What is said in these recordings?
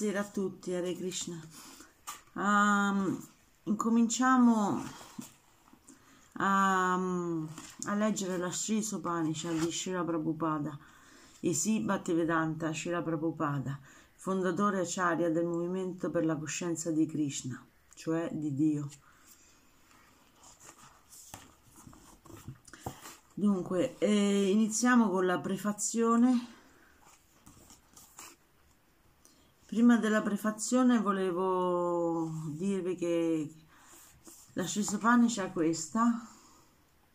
Buonasera a tutti, Hare Krishna. Um, incominciamo a, a, leggere la Sri Sopanishad di Shira Prabhupada, Isi Bhaktivedanta Shira Prabhupada, fondatore acharya del movimento per la coscienza di Krishna, cioè di Dio. Dunque, eh, iniziamo con la prefazione Prima della prefazione volevo dirvi che la Shisopanishad è questa,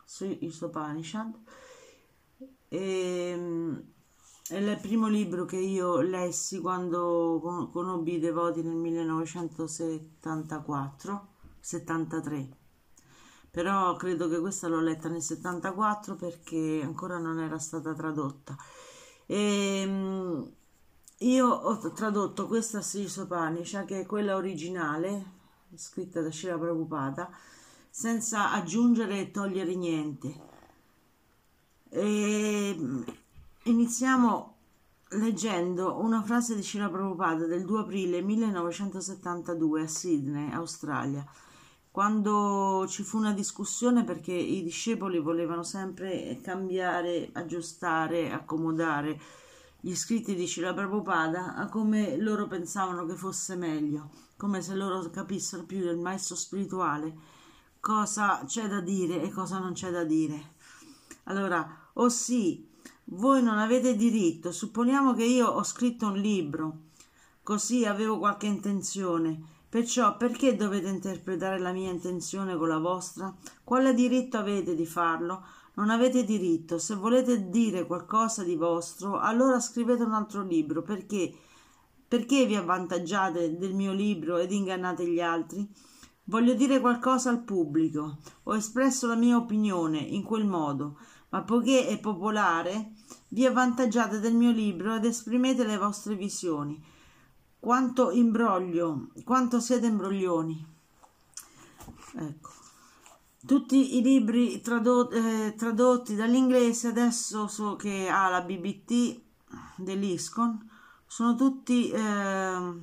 Shisopanishad, e, è il primo libro che io lessi quando conobbi i devoti nel 1974, 73. Però credo che questa l'ho letta nel 74 perché ancora non era stata tradotta. E, io ho tradotto questa Sisopanisha, che è quella originale, scritta da Shira Prabhupada, senza aggiungere e togliere niente. E iniziamo leggendo una frase di Shira Prabhupada del 2 aprile 1972 a Sydney, Australia, quando ci fu una discussione perché i discepoli volevano sempre cambiare, aggiustare, accomodare gli scritti di Cila Prabhupada a come loro pensavano che fosse meglio, come se loro capissero più del maestro spirituale cosa c'è da dire e cosa non c'è da dire. Allora, o oh sì, voi non avete diritto, supponiamo che io ho scritto un libro, così avevo qualche intenzione, perciò perché dovete interpretare la mia intenzione con la vostra? Quale diritto avete di farlo? Non avete diritto. Se volete dire qualcosa di vostro, allora scrivete un altro libro. Perché? Perché vi avvantaggiate del mio libro ed ingannate gli altri? Voglio dire qualcosa al pubblico. Ho espresso la mia opinione in quel modo, ma poiché è popolare, vi avvantaggiate del mio libro ed esprimete le vostre visioni. Quanto imbroglio, quanto siete imbroglioni. Ecco. Tutti i libri tradot- eh, tradotti dall'inglese adesso so che ha la BBT dell'ISCON sono tutti eh,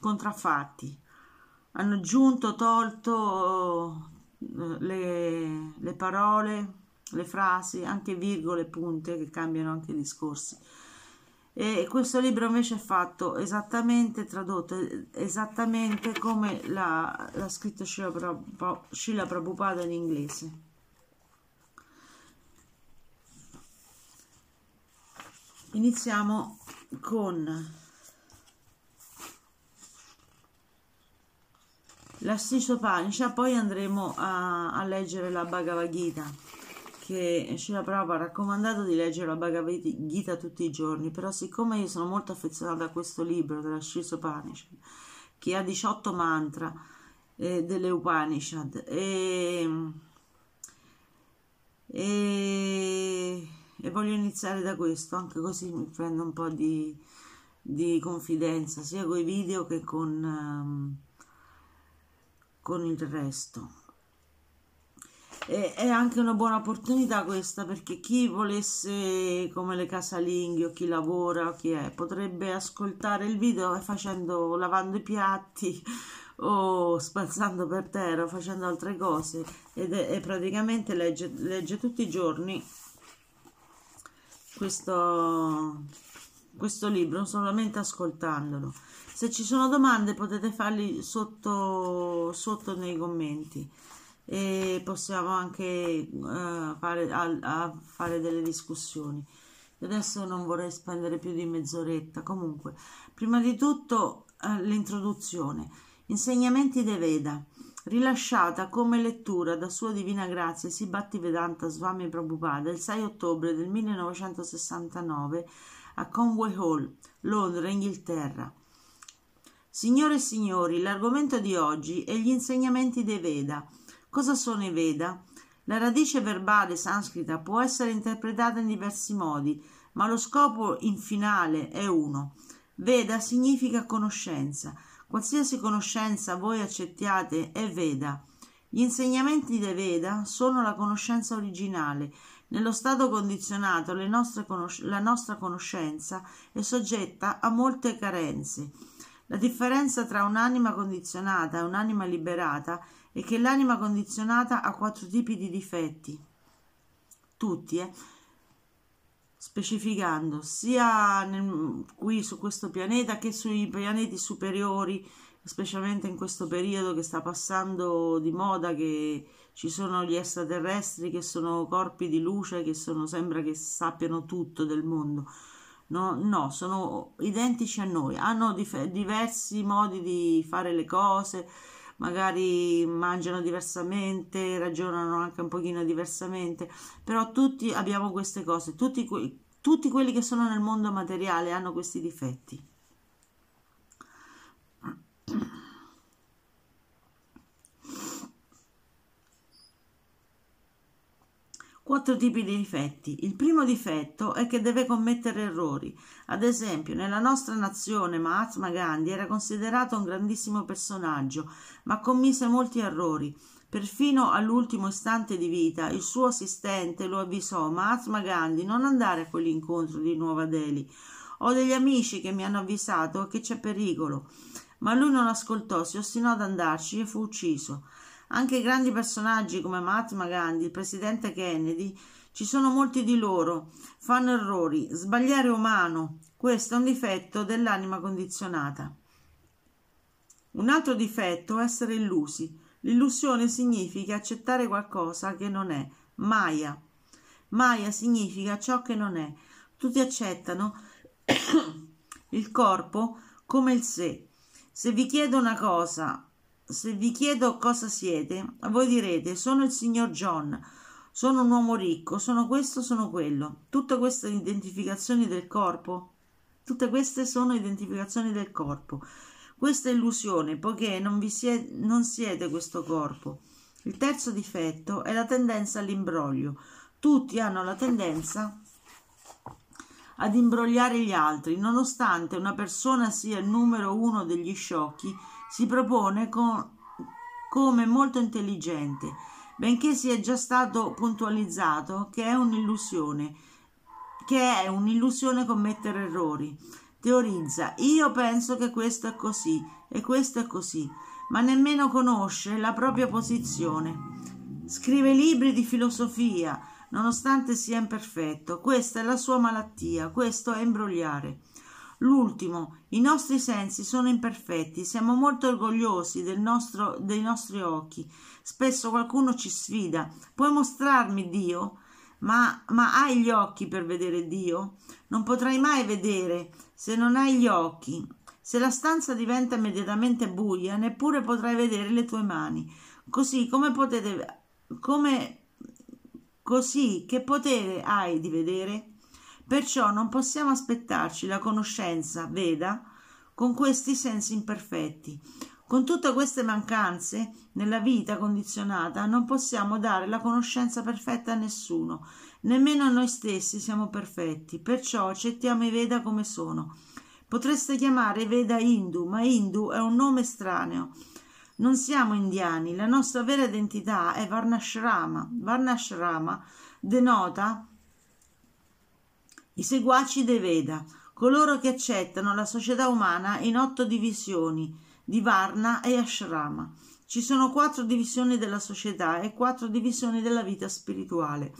contraffatti. Hanno aggiunto tolto eh, le, le parole le frasi anche virgole punte che cambiano anche i discorsi e questo libro invece è fatto esattamente tradotto esattamente come l'ha, l'ha scritto Srila Prabhupada in inglese. Iniziamo con la Panisha poi andremo a, a leggere la Bhagavad Gita che Srila Prabhupada ha raccomandato di leggere la Bhagavad Gita tutti i giorni, però siccome io sono molto affezionata a questo libro della Srila Upanishad, che ha 18 mantra eh, delle Upanishad, e, e, e, voglio iniziare da questo, anche così mi prendo un po' di, di confidenza, sia con i video che con, um, con il resto è anche una buona opportunità questa perché chi volesse come le casalinghe o chi lavora o chi è potrebbe ascoltare il video facendo lavando i piatti o spazzando per terra facendo altre cose. Ed è, praticamente legge, legge tutti i giorni questo, questo libro solamente ascoltandolo. Se ci sono domande potete farli sotto, sotto nei commenti e possiamo anche uh, fare, a, a fare delle discussioni. Adesso non vorrei spendere più di mezz'oretta. Comunque, prima di tutto uh, l'introduzione. Insegnamenti de Veda, rilasciata come lettura da Sua Divina Grazia Sibatti Vedanta Swami Prabhupada il 6 ottobre del 1969 a Conway Hall, Londra, Inghilterra. Signore e signori, l'argomento di oggi è gli insegnamenti dei Veda Cosa sono i Veda? La radice verbale sanscrita può essere interpretata in diversi modi, ma lo scopo in finale è uno. Veda significa conoscenza. Qualsiasi conoscenza voi accettiate è Veda. Gli insegnamenti dei Veda sono la conoscenza originale. Nello stato condizionato conos- la nostra conoscenza è soggetta a molte carenze. La differenza tra un'anima condizionata e un'anima liberata e che l'anima condizionata ha quattro tipi di difetti, tutti, eh? specificando sia nel, qui su questo pianeta che sui pianeti superiori, specialmente in questo periodo che sta passando di moda, che ci sono gli extraterrestri che sono corpi di luce, che sono, sembra che sappiano tutto del mondo. No, no, sono identici a noi, hanno diversi modi di fare le cose, magari mangiano diversamente, ragionano anche un pochino diversamente, però tutti abbiamo queste cose, tutti, tutti quelli che sono nel mondo materiale hanno questi difetti. Quattro tipi di difetti. Il primo difetto è che deve commettere errori. Ad esempio, nella nostra nazione Mahatma Gandhi era considerato un grandissimo personaggio, ma commise molti errori. Perfino all'ultimo istante di vita il suo assistente lo avvisò Mahatma Gandhi non andare a quell'incontro di Nuova Delhi. Ho degli amici che mi hanno avvisato che c'è pericolo. Ma lui non ascoltò, si ostinò ad andarci e fu ucciso. Anche grandi personaggi come Mahatma Gandhi, il presidente Kennedy, ci sono molti di loro, fanno errori, sbagliare è umano, questo è un difetto dell'anima condizionata. Un altro difetto è essere illusi. L'illusione significa accettare qualcosa che non è, Maya. Maya significa ciò che non è. Tutti accettano il corpo come il sé. Se vi chiedo una cosa se vi chiedo cosa siete, voi direte sono il signor John, sono un uomo ricco, sono questo, sono quello. Tutte queste identificazioni del corpo, tutte queste sono identificazioni del corpo. Questa è illusione, poiché non, vi siete, non siete questo corpo. Il terzo difetto è la tendenza all'imbroglio. Tutti hanno la tendenza ad imbrogliare gli altri, nonostante una persona sia il numero uno degli sciocchi si propone con, come molto intelligente. benché sia già stato puntualizzato che è un'illusione, che è un'illusione commettere errori. Teorizza, io penso che questo è così e questo è così, ma nemmeno conosce la propria posizione. Scrive libri di filosofia, nonostante sia imperfetto. Questa è la sua malattia, questo è imbrogliare. L'ultimo, i nostri sensi sono imperfetti, siamo molto orgogliosi del nostro, dei nostri occhi. Spesso qualcuno ci sfida. Puoi mostrarmi Dio? Ma, ma hai gli occhi per vedere Dio? Non potrai mai vedere se non hai gli occhi. Se la stanza diventa immediatamente buia, neppure potrai vedere le tue mani. Così come potete come così che potere hai di vedere? Perciò non possiamo aspettarci la conoscenza, veda, con questi sensi imperfetti. Con tutte queste mancanze nella vita condizionata non possiamo dare la conoscenza perfetta a nessuno, nemmeno a noi stessi siamo perfetti, perciò accettiamo i Veda come sono. Potreste chiamare Veda Hindu, ma Hindu è un nome estraneo. Non siamo indiani, la nostra vera identità è Varnashrama. Varnashrama denota i seguaci dei Veda, coloro che accettano la società umana in otto divisioni di Varna e Ashrama. Ci sono quattro divisioni della società e quattro divisioni della vita spirituale.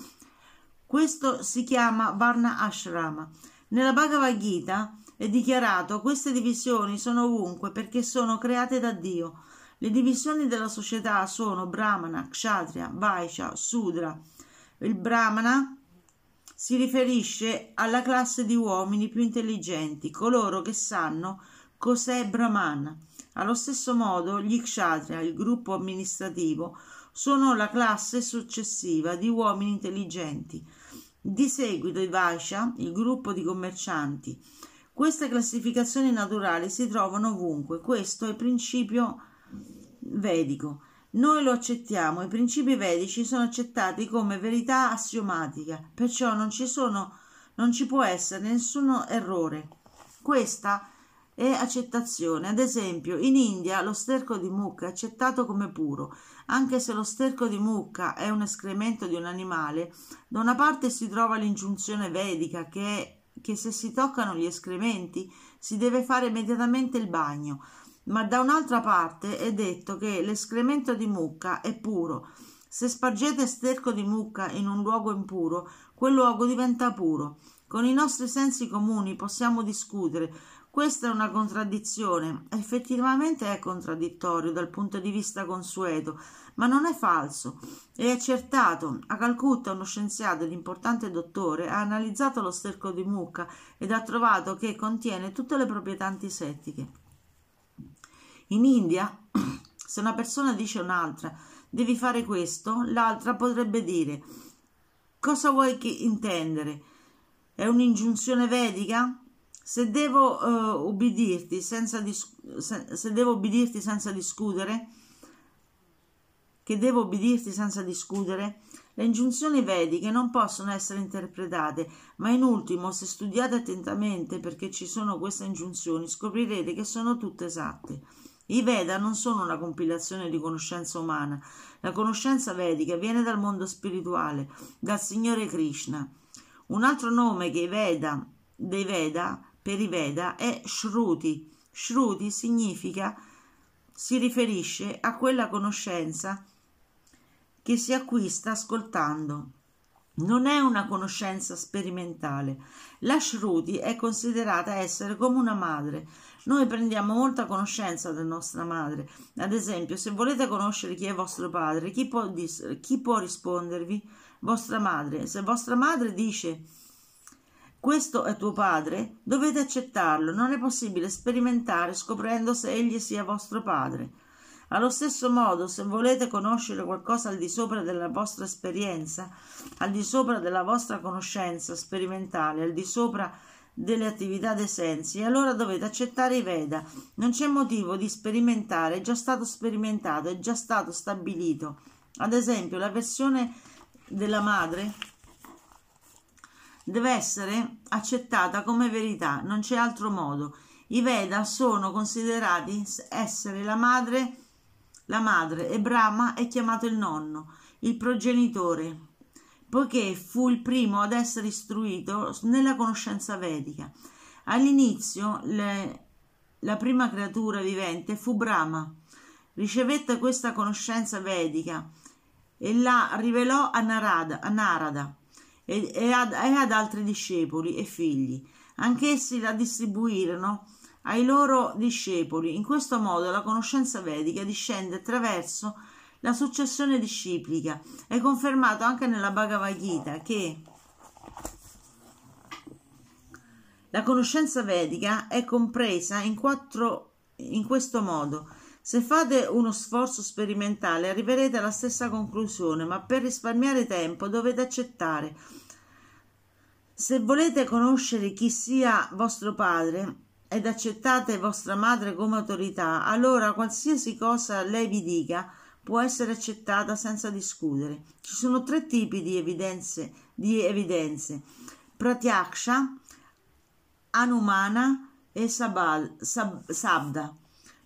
Questo si chiama Varna Ashrama. Nella Bhagavad Gita è dichiarato queste divisioni sono ovunque perché sono create da Dio. Le divisioni della società sono Brahmana, Kshatriya, Vaishya, Sudra. Il Brahmana si riferisce alla classe di uomini più intelligenti, coloro che sanno cos'è Brahman. Allo stesso modo, gli Kshatriya, il gruppo amministrativo, sono la classe successiva di uomini intelligenti. Di seguito i Vaishya, il gruppo di commercianti. Queste classificazioni naturali si trovano ovunque. Questo è il principio vedico. Noi lo accettiamo, i principi vedici sono accettati come verità assiomatica, perciò non ci, sono, non ci può essere nessun errore. Questa è accettazione. Ad esempio, in India lo sterco di mucca è accettato come puro, anche se lo sterco di mucca è un escremento di un animale, da una parte si trova l'ingiunzione vedica che è che se si toccano gli escrementi si deve fare immediatamente il bagno, ma da un'altra parte è detto che l'escremento di mucca è puro. Se spargete sterco di mucca in un luogo impuro, quel luogo diventa puro. Con i nostri sensi comuni possiamo discutere. Questa è una contraddizione. Effettivamente è contraddittorio dal punto di vista consueto, ma non è falso. È accertato. A Calcutta uno scienziato ed importante dottore ha analizzato lo sterco di mucca ed ha trovato che contiene tutte le proprietà antisettiche. In India, se una persona dice a un'altra devi fare questo, l'altra potrebbe dire cosa vuoi intendere? È un'ingiunzione vedica? Se devo, uh, ubbidirti senza se, se devo ubbidirti senza discutere, che devo ubbidirti senza discutere, le ingiunzioni vediche non possono essere interpretate, ma in ultimo, se studiate attentamente perché ci sono queste ingiunzioni, scoprirete che sono tutte esatte. I Veda non sono una compilazione di conoscenza umana. La conoscenza vedica viene dal mondo spirituale, dal Signore Krishna. Un altro nome che i Veda, dei Veda per i Veda è Shruti. Shruti significa, si riferisce a quella conoscenza che si acquista ascoltando. Non è una conoscenza sperimentale. La Shruti è considerata essere come una madre. Noi prendiamo molta conoscenza da nostra madre. Ad esempio, se volete conoscere chi è vostro padre, chi può, dis- chi può rispondervi? Vostra madre. Se vostra madre dice questo è tuo padre, dovete accettarlo. Non è possibile sperimentare scoprendo se egli sia vostro padre. Allo stesso modo, se volete conoscere qualcosa al di sopra della vostra esperienza, al di sopra della vostra conoscenza sperimentale, al di sopra delle attività dei sensi, allora dovete accettare i Veda. Non c'è motivo di sperimentare, è già stato sperimentato, è già stato stabilito. Ad esempio, la versione della madre deve essere accettata come verità, non c'è altro modo. I Veda sono considerati essere la madre, la madre e Brahma è chiamato il nonno. il progenitore, poiché fu il primo ad essere istruito nella conoscenza vedica. All'inizio le, la prima creatura vivente fu Brahma. Ricevette questa conoscenza vedica e la rivelò a Narada, a Narada e, e, ad, e ad altri discepoli e figli. Anch'essi la distribuirono ai loro discepoli. In questo modo la conoscenza vedica discende attraverso la successione disciplica. È confermato anche nella Bhagavad Gita che la conoscenza vedica è compresa in, quattro, in questo modo. Se fate uno sforzo sperimentale arriverete alla stessa conclusione, ma per risparmiare tempo dovete accettare. Se volete conoscere chi sia vostro padre, ed accettate vostra madre come autorità, allora qualsiasi cosa lei vi dica può essere accettata senza discutere. Ci sono tre tipi di evidenze, di evidenze pratyaksha, anumana e sabal, sab, sabda.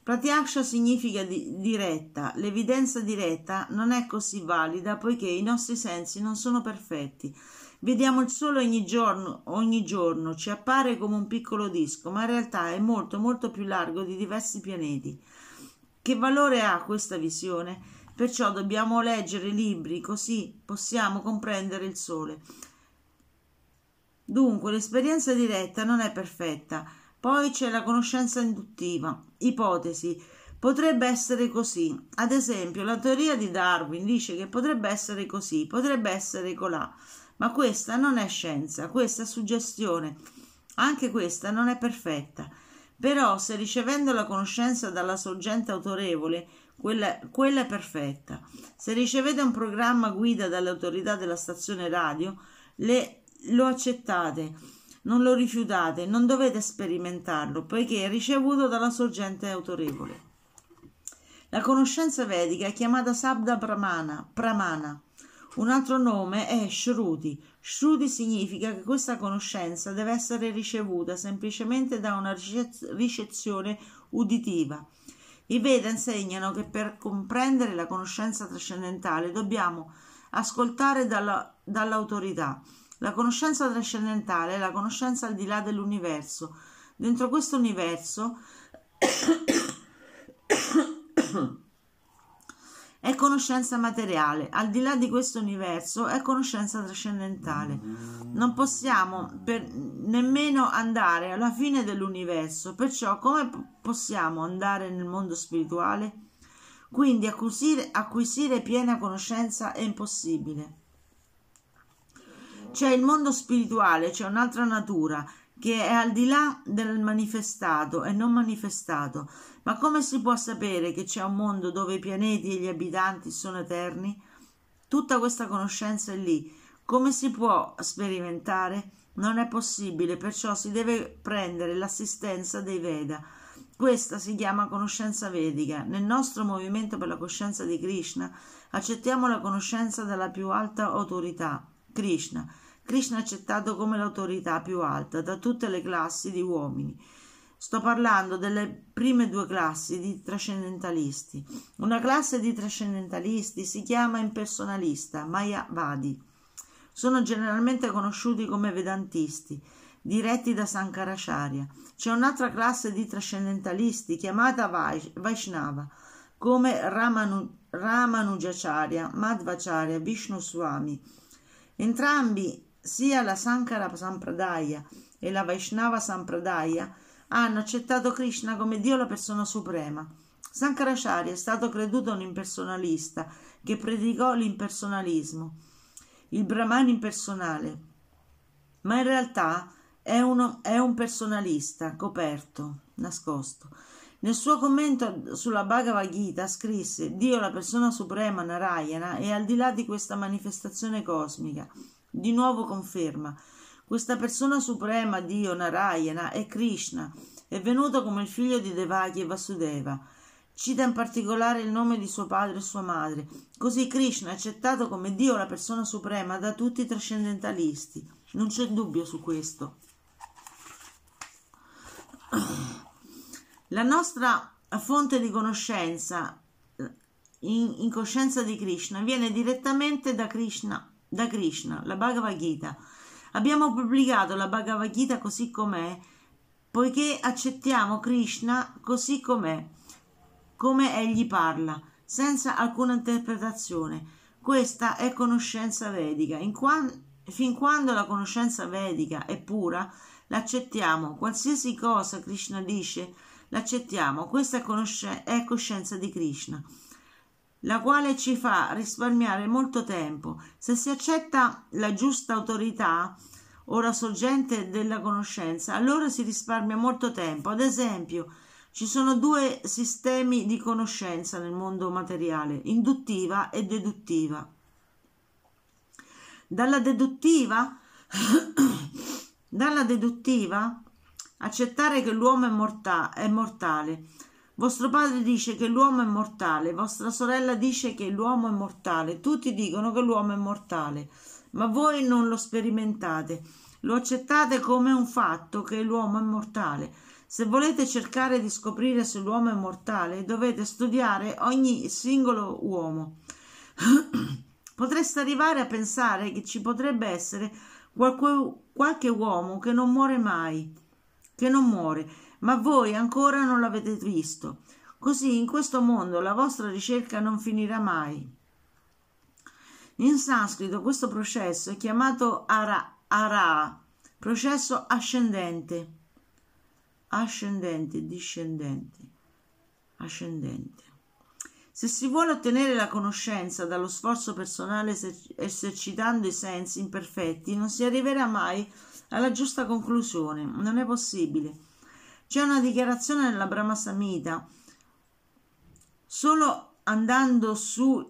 Pratyaksha significa di, diretta, l'evidenza diretta non è così valida poiché i nostri sensi non sono perfetti Vediamo il sole ogni giorno, ogni giorno, ci appare come un piccolo disco, ma in realtà è molto molto più largo di diversi pianeti. Che valore ha questa visione? Perciò dobbiamo leggere libri, così possiamo comprendere il sole. Dunque, l'esperienza diretta non è perfetta. Poi c'è la conoscenza induttiva. Ipotesi. Potrebbe essere così. Ad esempio, la teoria di Darwin dice che potrebbe essere così, potrebbe essere colà. Ma questa non è scienza, questa è suggestione. Anche questa non è perfetta. Però se ricevendo la conoscenza dalla sorgente autorevole, quella, quella è perfetta. Se ricevete un programma guida dalle autorità della stazione radio, le, lo accettate, non lo rifiutate, non dovete sperimentarlo, poiché è ricevuto dalla sorgente autorevole. La conoscenza vedica è chiamata Sabda Pramana, Pramana un altro nome è Shruti. Shruti significa che questa conoscenza deve essere ricevuta semplicemente da una ricezione uditiva. I Veda insegnano che per comprendere la conoscenza trascendentale dobbiamo ascoltare dalla, dall'autorità. La conoscenza trascendentale è la conoscenza al di là dell'universo. Dentro questo universo è conoscenza materiale, al di là di questo universo è conoscenza trascendentale. Non possiamo per, nemmeno andare alla fine dell'universo, perciò come possiamo andare nel mondo spirituale? Quindi acquisire, acquisire piena conoscenza è impossibile. C'è il mondo spirituale, c'è un'altra natura che è al di là del manifestato e non manifestato. Ma come si può sapere che c'è un mondo dove i pianeti e gli abitanti sono eterni? Tutta questa conoscenza è lì. Come si può sperimentare? Non è possibile, perciò si deve prendere l'assistenza dei Veda. Questa si chiama conoscenza vedica. Nel nostro movimento per la coscienza di Krishna accettiamo la conoscenza dalla più alta autorità, Krishna Krishna è accettato come l'autorità più alta da tutte le classi di uomini. Sto parlando delle prime due classi di trascendentalisti. Una classe di trascendentalisti si chiama impersonalista, Mayavadi. Sono generalmente conosciuti come vedantisti, diretti da Sankaracharya. C'è un'altra classe di trascendentalisti chiamata Vaishnava, come Ramanu, Ramanujacharya, Madhvacharya, Vishnu Swami. Entrambi sia la Sankara Sampradaya e la Vaishnava Sampradaya hanno accettato Krishna come Dio la persona suprema. Sankaracharya è stato creduto un impersonalista che predicò l'impersonalismo, il Brahman impersonale, ma in realtà è, uno, è un personalista coperto, nascosto. Nel suo commento sulla Bhagavad Gita scrisse Dio la persona suprema Narayana è al di là di questa manifestazione cosmica di nuovo conferma. Questa persona suprema, Dio Narayana, è Krishna, è venuto come il figlio di Devaki e Vasudeva. Cita in particolare il nome di suo padre e sua madre. Così Krishna è accettato come Dio, la persona suprema, da tutti i trascendentalisti. Non c'è dubbio su questo. La nostra fonte di conoscenza in, in coscienza di Krishna viene direttamente da Krishna, da Krishna, la Bhagavad Gita. Abbiamo pubblicato la Bhagavad Gita così com'è, poiché accettiamo Krishna così com'è, come egli parla, senza alcuna interpretazione. Questa è conoscenza vedica. Qua, fin quando la conoscenza vedica è pura, l'accettiamo. Qualsiasi cosa Krishna dice, l'accettiamo. Questa è, conosce- è coscienza di Krishna la quale ci fa risparmiare molto tempo. Se si accetta la giusta autorità o la sorgente della conoscenza, allora si risparmia molto tempo. Ad esempio, ci sono due sistemi di conoscenza nel mondo materiale, induttiva e deduttiva. Dalla deduttiva, dalla deduttiva accettare che l'uomo è, morta- è mortale Vostro padre dice che l'uomo è mortale, vostra sorella dice che l'uomo è mortale, tutti dicono che l'uomo è mortale, ma voi non lo sperimentate, lo accettate come un fatto che l'uomo è mortale. Se volete cercare di scoprire se l'uomo è mortale, dovete studiare ogni singolo uomo. Potreste arrivare a pensare che ci potrebbe essere qualche, qualche uomo che non muore mai, che non muore ma voi ancora non l'avete visto. Così in questo mondo la vostra ricerca non finirà mai. In sanscrito questo processo è chiamato ara, ara processo ascendente, ascendente, discendente, ascendente. Se si vuole ottenere la conoscenza dallo sforzo personale esercitando i sensi imperfetti, non si arriverà mai alla giusta conclusione, non è possibile. C'è una dichiarazione nella Brahma Samhita. Solo andando su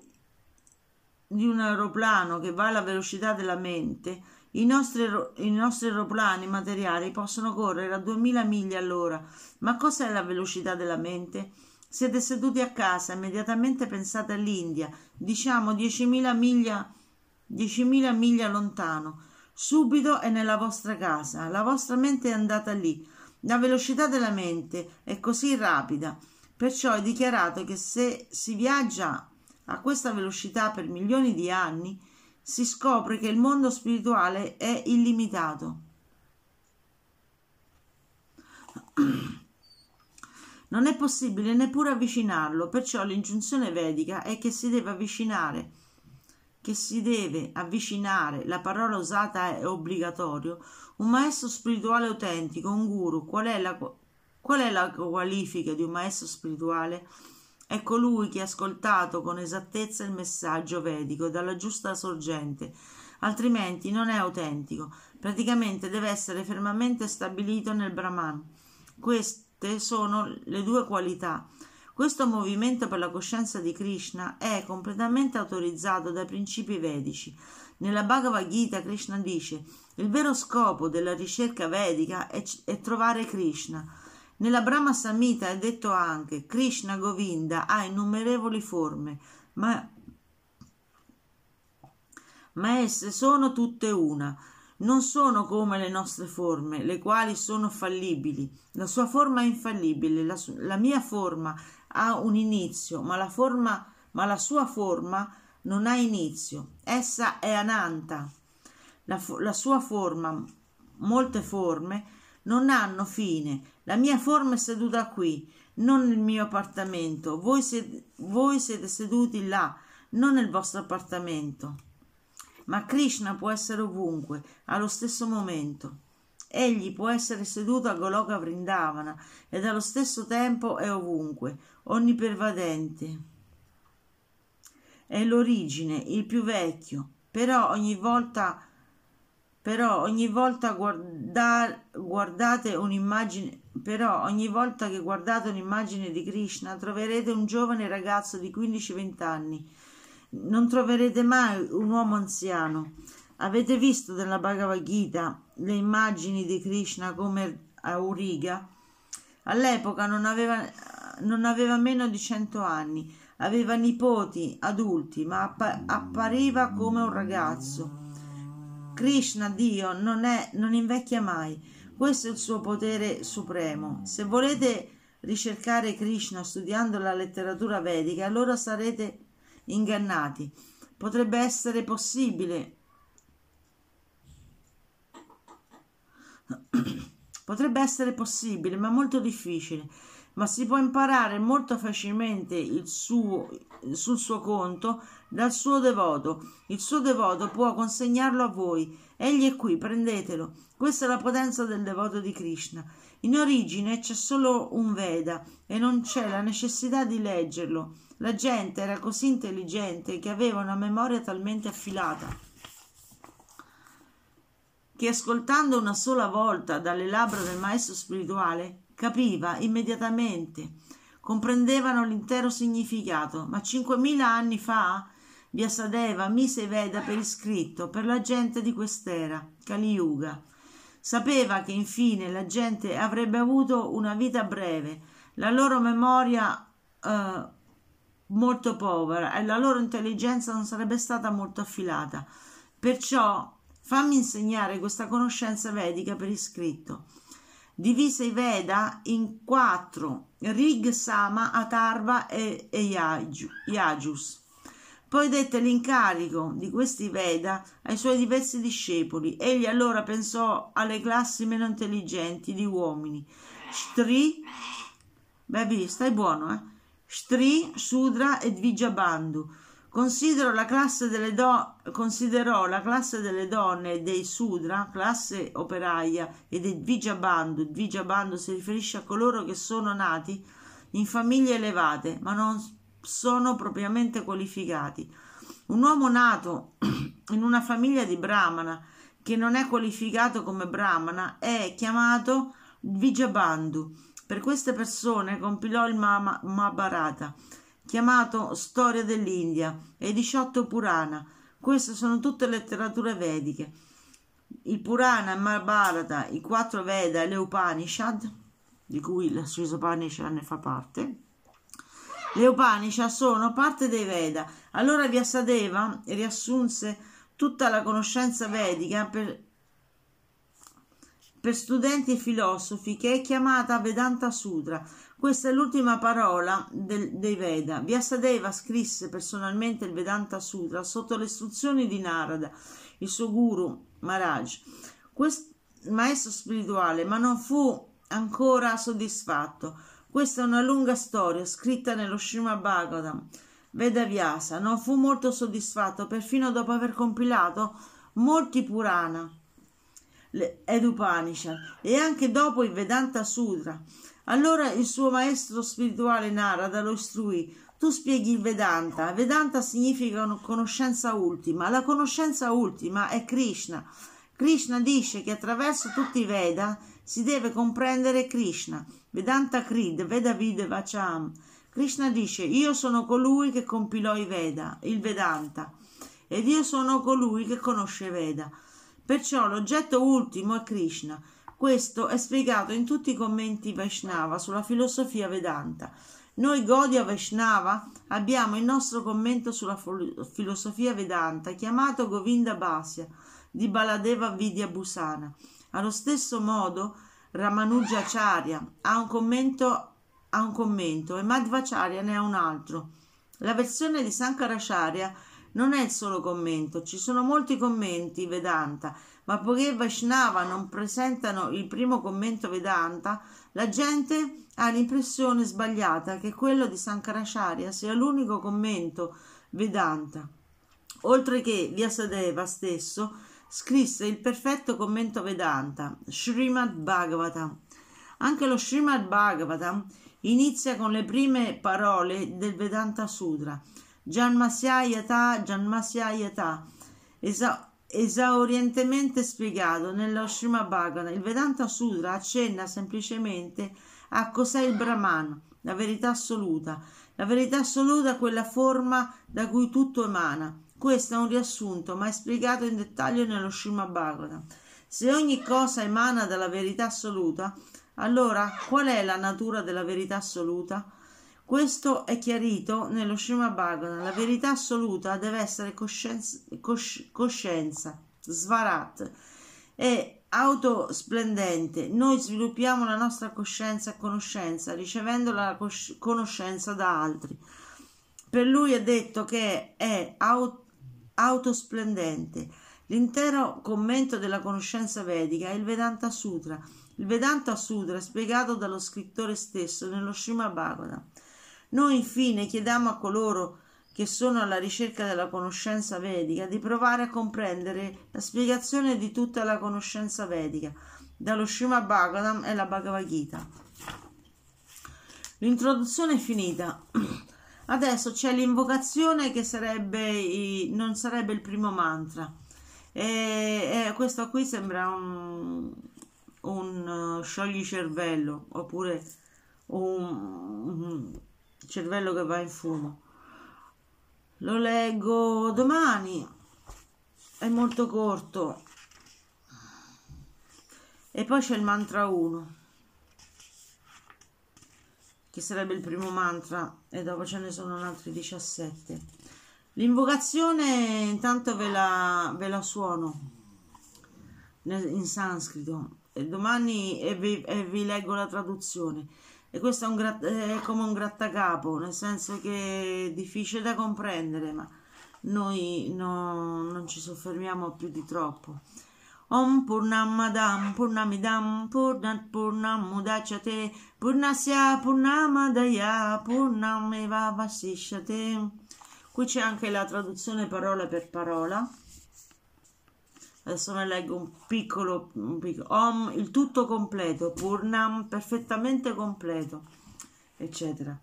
di un aeroplano che va alla velocità della mente, i nostri, i nostri aeroplani materiali possono correre a 2000 miglia all'ora. Ma cos'è la velocità della mente? Siete seduti a casa, immediatamente pensate all'India, diciamo 10.000 miglia, 10.000 miglia lontano. Subito è nella vostra casa, la vostra mente è andata lì. La velocità della mente è così rapida, perciò è dichiarato che se si viaggia a questa velocità per milioni di anni, si scopre che il mondo spirituale è illimitato. Non è possibile neppure avvicinarlo, perciò l'ingiunzione vedica è che si deve avvicinare che si deve avvicinare, la parola usata è obbligatorio, un maestro spirituale autentico, un guru. Qual è la, qual è la qualifica di un maestro spirituale? È colui che ha ascoltato con esattezza il messaggio vedico dalla giusta sorgente, altrimenti non è autentico. Praticamente deve essere fermamente stabilito nel Brahman. Queste sono le due qualità questo movimento per la coscienza di Krishna è completamente autorizzato dai principi vedici. Nella Bhagavad Gita Krishna dice il vero scopo della ricerca vedica è, è trovare Krishna. Nella Brahma Samhita è detto anche Krishna Govinda ha innumerevoli forme, ma, ma esse sono tutte una non sono come le nostre forme, le quali sono fallibili. La sua forma è infallibile, la, su- la mia forma ha un inizio, ma la, forma, ma la sua forma non ha inizio. Essa è ananta. La, la sua forma, molte forme, non hanno fine. La mia forma è seduta qui, non nel mio appartamento. Voi siete, voi siete seduti là, non nel vostro appartamento. Ma Krishna può essere ovunque, allo stesso momento. Egli può essere seduto a Goloka Vrindavana ed allo stesso tempo è ovunque, onnipervadente. È l'origine, il più vecchio, però ogni volta, però ogni volta guarda, guardate un'immagine, però ogni volta che guardate un'immagine di Krishna troverete un giovane ragazzo di 15-20 anni. Non troverete mai un uomo anziano. Avete visto nella Bhagavad Gita le immagini di Krishna come Auriga, all'epoca non aveva, non aveva meno di cento anni, aveva nipoti adulti, ma appa- appariva come un ragazzo. Krishna, Dio, non, è, non invecchia mai. Questo è il suo potere supremo. Se volete ricercare Krishna studiando la letteratura vedica, allora sarete ingannati. Potrebbe essere possibile Potrebbe essere possibile, ma molto difficile. Ma si può imparare molto facilmente il suo, sul suo conto dal suo devoto. Il suo devoto può consegnarlo a voi. Egli è qui, prendetelo. Questa è la potenza del devoto di Krishna. In origine c'è solo un Veda e non c'è la necessità di leggerlo. La gente era così intelligente che aveva una memoria talmente affilata che ascoltando una sola volta dalle labbra del maestro spirituale capiva immediatamente, comprendevano l'intero significato, ma cinquemila anni fa Vyasadeva mise Veda per iscritto per la gente di quest'era, Kali Yuga. Sapeva che infine la gente avrebbe avuto una vita breve, la loro memoria eh, molto povera e la loro intelligenza non sarebbe stata molto affilata. Perciò Fammi insegnare questa conoscenza vedica per iscritto. Divise i Veda in quattro, Rig, Sama, Atarva e, e Yajus. Poi dette l'incarico di questi Veda ai suoi diversi discepoli. Egli allora pensò alle classi meno intelligenti di uomini. Stri, bevi, stai buono, eh? Stri, Sudra e Dvijabandhu Considero la classe delle do- considerò la classe delle donne dei Sudra, classe operaia, e dei Dvijabandhu. Dvijabandhu si riferisce a coloro che sono nati in famiglie elevate, ma non sono propriamente qualificati. Un uomo nato in una famiglia di Brahmana che non è qualificato come Brahmana è chiamato Dvijabandhu. Per queste persone compilò il Mahabharata chiamato Storia dell'India e 18 Purana. Queste sono tutte letterature vediche. Il Purana, il Mahabharata, i quattro Veda e le Upanishad, di cui la Srisa Upanishad ne fa parte. Le Upanishad sono parte dei Veda. Allora Vyasadeva riassunse tutta la conoscenza vedica per, per studenti e filosofi che è chiamata Vedanta Sutra questa è l'ultima parola del, dei Veda. Vyasadeva scrisse personalmente il Vedanta Sutra sotto le istruzioni di Narada, il suo guru Maharaj, questo maestro spirituale, ma non fu ancora soddisfatto. Questa è una lunga storia scritta nello Srimad Bhagavatam. Veda Vyasa non fu molto soddisfatto perfino dopo aver compilato molti Purana ed Upanishad e anche dopo il Vedanta Sutra allora il suo maestro spirituale Narada lo istruì. Tu spieghi il Vedanta. Vedanta significa conoscenza ultima. La conoscenza ultima è Krishna. Krishna dice che attraverso tutti i Veda si deve comprendere Krishna. Vedanta Krid, Veda Vide Vacham. Krishna dice: Io sono colui che compilò i Veda, il Vedanta, ed io sono colui che conosce Veda. Perciò l'oggetto ultimo è Krishna. Questo è spiegato in tutti i commenti Vaishnava sulla filosofia Vedanta. Noi Godia Vaishnava abbiamo il nostro commento sulla filosofia Vedanta chiamato Govinda Bhasya di Baladeva Vidya Bhusana. Allo stesso modo Ramanujacharya ha un commento, ha un commento e Madhvacharya ne ha un altro. La versione di Sankaracharya non è il solo commento, ci sono molti commenti Vedanta ma poiché Vaishnava non presentano il primo commento Vedanta, la gente ha l'impressione sbagliata che quello di Sankaracharya sia l'unico commento Vedanta. Oltre che Vyasadeva stesso scrisse il perfetto commento Vedanta, Srimad Bhagavatam. Anche lo Srimad Bhagavatam inizia con le prime parole del Vedanta Sutra, Janmasya Yata Janmasya Yata, esaurientemente spiegato nello Srimad Bhagavatam. Il Vedanta Sutra accenna semplicemente a cos'è il Brahman, la verità assoluta. La verità assoluta è quella forma da cui tutto emana. Questo è un riassunto, ma è spiegato in dettaglio nello Srimad Bhagavatam. Se ogni cosa emana dalla verità assoluta, allora qual è la natura della verità assoluta? Questo è chiarito nello Srimad Bhagavatam. La verità assoluta deve essere coscienza, cosci, coscienza svarat, e autosplendente. Noi sviluppiamo la nostra coscienza e conoscenza ricevendo la cos- conoscenza da altri. Per lui è detto che è aut- autosplendente. L'intero commento della conoscenza vedica è il Vedanta Sutra. Il Vedanta Sutra è spiegato dallo scrittore stesso nello Srimad Bhagavatam. Noi infine chiediamo a coloro che sono alla ricerca della conoscenza vedica di provare a comprendere la spiegazione di tutta la conoscenza vedica dallo Srimad Bhagavatam e la Bhagavad Gita. L'introduzione è finita. Adesso c'è l'invocazione che sarebbe non sarebbe il primo mantra. E, e questo qui sembra un, un uh, sciogli cervello oppure un, un cervello che va in fumo. Lo leggo domani, è molto corto. E poi c'è il mantra 1 che sarebbe il primo mantra, e dopo ce ne sono altri 17. L'invocazione intanto ve la, ve la suono in sanscrito e domani e vi, e vi leggo la traduzione. E questo è, un, è come un grattacapo, nel senso che è difficile da comprendere, ma noi no, non ci soffermiamo più di troppo. Om Purnamadam Purnamidam Purnat Purnamudacate Purnasya Purnamadaya Purnameva Vasishyate Qui c'è anche la traduzione parola per parola. Adesso ne leggo un piccolo, un piccolo Om, il tutto completo, Purnam, perfettamente completo, eccetera.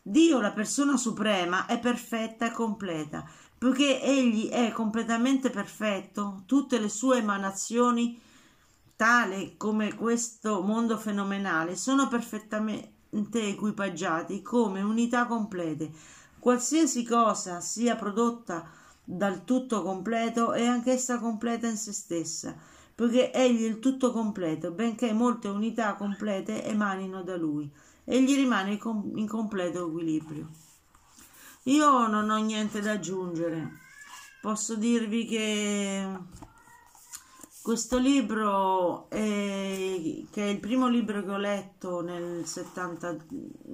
Dio, la persona suprema, è perfetta e completa poiché egli è completamente perfetto, tutte le sue emanazioni, tale come questo mondo fenomenale, sono perfettamente equipaggiati come unità complete. Qualsiasi cosa sia prodotta dal tutto completo è anch'essa completa in se stessa, poiché egli è il tutto completo, benché molte unità complete emanino da lui. Egli rimane in completo equilibrio. Io non ho niente da aggiungere. Posso dirvi che questo libro, è, che è il primo libro che ho letto nel 70,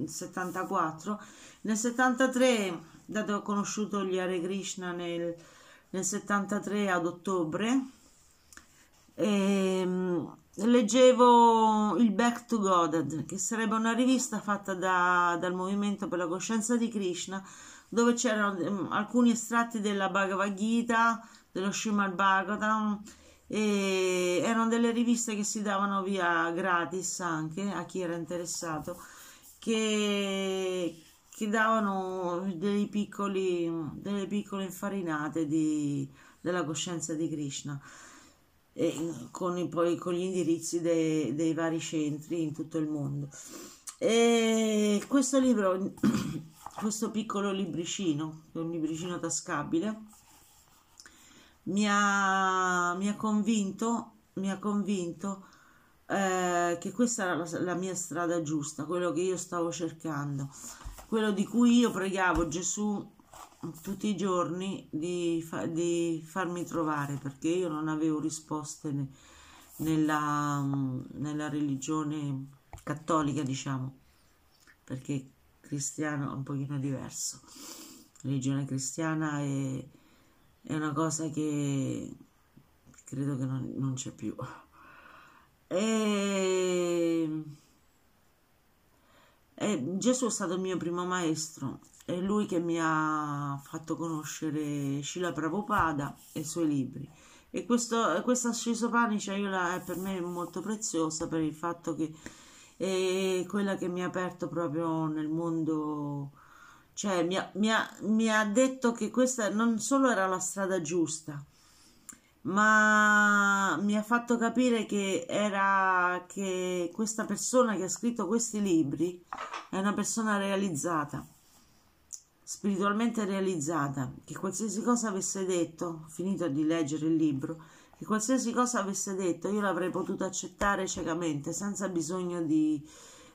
74, nel 73, dato ho conosciuto gli Hare Krishna nel, nel 73 ad ottobre, e, ehm, leggevo il Back to Godad, che sarebbe una rivista fatta da, dal Movimento per la Coscienza di Krishna, dove c'erano um, alcuni estratti della Bhagavad Gita, dello Srimad Bhagavatam e erano delle riviste che si davano via gratis anche a chi era interessato che, che davano dei piccoli, delle piccole infarinate di, della coscienza di Krishna. E con, i, poi, con gli indirizzi dei, dei vari centri in tutto il mondo. E questo libro questo piccolo libricino, un libricino tascabile, mi ha, mi ha convinto, mi ha convinto eh, che questa era la, la mia strada giusta, quello che io stavo cercando, quello di cui io pregavo Gesù tutti i giorni di, fa, di farmi trovare, perché io non avevo risposte ne, nella, nella religione cattolica, diciamo, perché cristiano è un pochino diverso. La religione cristiana è, è una cosa che credo che non, non c'è più. E, e Gesù è stato il mio primo maestro, è lui che mi ha fatto conoscere Shila Prabhupada e i suoi libri. E questo, questa scisopanica io è per me molto preziosa per il fatto che e quella che mi ha aperto proprio nel mondo, cioè mi ha, mi ha, mi ha detto che questa non solo era la strada giusta, ma mi ha fatto capire che era che questa persona che ha scritto questi libri è una persona realizzata spiritualmente realizzata che qualsiasi cosa avesse detto finito di leggere il libro che qualsiasi cosa avesse detto io l'avrei potuto accettare ciecamente, senza bisogno di,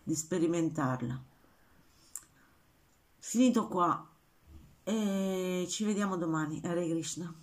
di sperimentarla. Finito qua e ci vediamo domani. Hare Krishna.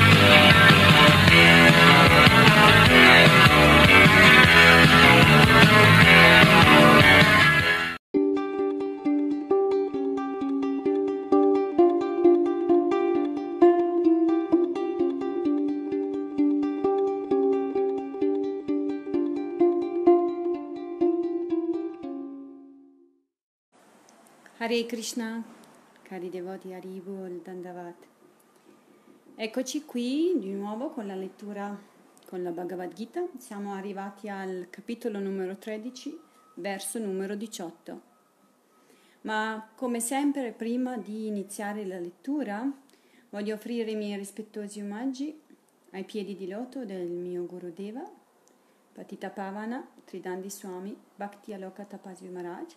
Hare Krishna, cari devoti Haribol Dandavat. Eccoci qui di nuovo con la lettura con la Bhagavad Gita. Siamo arrivati al capitolo numero 13, verso numero 18. Ma come sempre, prima di iniziare la lettura, voglio offrire i miei rispettosi omaggi ai piedi di loto del mio Guru Deva, Patita Pavana, Tridandi Swami, Bhakti Aloka Tapasvi Maharaj,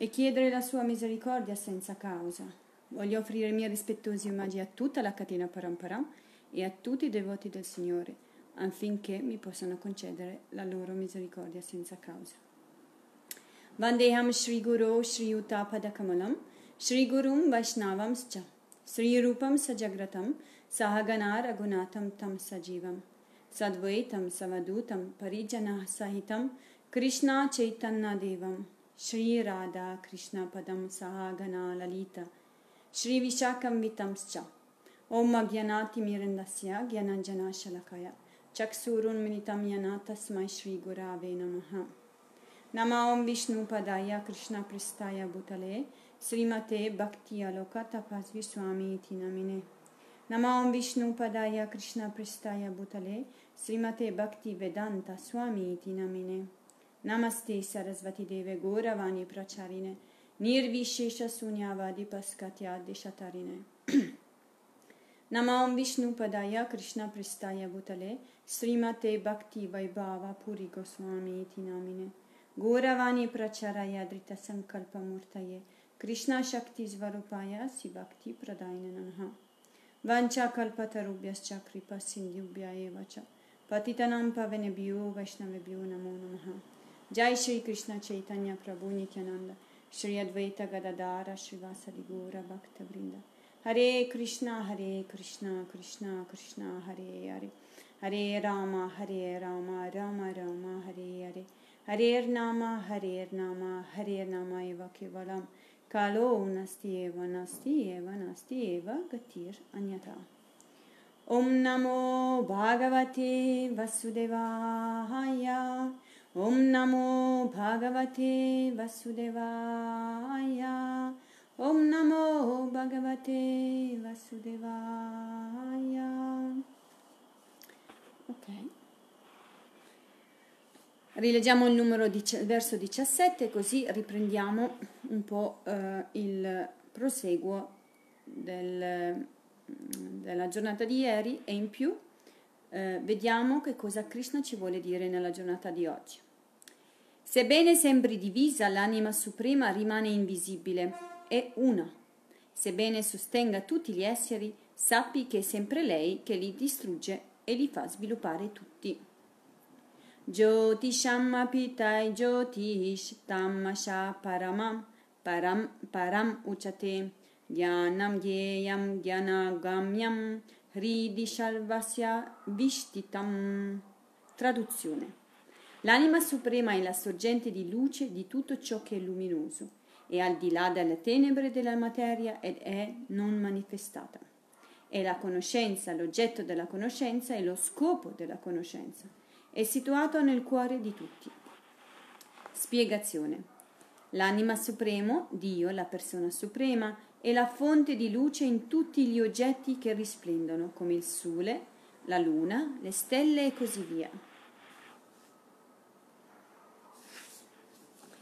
e chiedere la sua misericordia senza causa. Voglio offrire i miei rispettosi omaggi a tutta la catena Paramparam e a tutti i devoti del Signore, affinché mi possano concedere la loro misericordia senza causa. Vandeham Shri Guru Shri Utapadakkamalam Shri Gurum Vaishnavamscha Sri Rupam Sajagratam Sahagana Ragunatam Tam Sajivam Sadvaitam Savadutam Parijana Sahitam Krishna Chaitanya Devam Shri Radha Krishna Padam Sahagana Lalita. Shri Vishakam Vitamscha Om Agyanati Mirandasya Gyananjana Shalakaya. Chaksurun Minitam Yana Tasmai Shri Gurave Namaha. Nama Om Vishnu Padaya Krishna Pristaya Bhutale. Srimate Bhakti Aloka Tapasvi Swami Iti Namine. Nama Om Vishnu Padaya Krishna Pristaya Bhutale. Srimate Bhakti Vedanta Swami Iti Namine Namaste Sarasvati Deve Gauravani Pracharine Nirvishesha Sunyavadi Paskatya Deshatarine Namam Vishnu Padaya Krishna Pristaya Bhutale Srimate Bhakti Vaibhava Puri Goswami Iti Namine Gauravani Pracharaya Drita Sankalpa Murtaye Krishna Shakti Svarupaya Sibhakti Pradaina Nanha Vancha Kalpatarubhyascha Kripa Sindhubhya Evacha Patitanam Pavenebhyo Vaishnavebhyo Namo Namaha Jai Shri Krishna Chaitanya Prabhu Nityananda Shri Advaita Gadadara Srivasadi Gora Bhakta Vrinda. Hare Krishna Hare Krishna Krishna Krishna Hare Hare. Hare Rama Hare Rama Rama Rama Hare Hare. Hare Nama Hare Nama Hare Nama Eva Kevalam. Kalo Nasti Eva Nasti Eva Nasti Eva Gatir Anyata. Om Namo Bhagavate Vasudevaya Om Namo Bhagavate Vasudevaya. Om Namo Bhagavate Vasudevaya. Ok. Rileggiamo il numero di, verso 17 così riprendiamo un po' eh, il proseguo del, della giornata di ieri e in più eh, vediamo che cosa Krishna ci vuole dire nella giornata di oggi. Sebbene sembri divisa, l'anima suprema rimane invisibile, è una. Sebbene sostenga tutti gli esseri, sappi che è sempre lei che li distrugge e li fa sviluppare tutti. Jyotisham jyotish tamasha paramam param param uchate jnanam gyeyam gyanagamyam hridishalvasya vishtitam. Traduzione L'anima suprema è la sorgente di luce di tutto ciò che è luminoso, è al di là delle tenebre della materia ed è non manifestata. È la conoscenza, l'oggetto della conoscenza e lo scopo della conoscenza. È situato nel cuore di tutti. Spiegazione. L'anima supremo, Dio, la persona suprema, è la fonte di luce in tutti gli oggetti che risplendono, come il sole, la luna, le stelle e così via.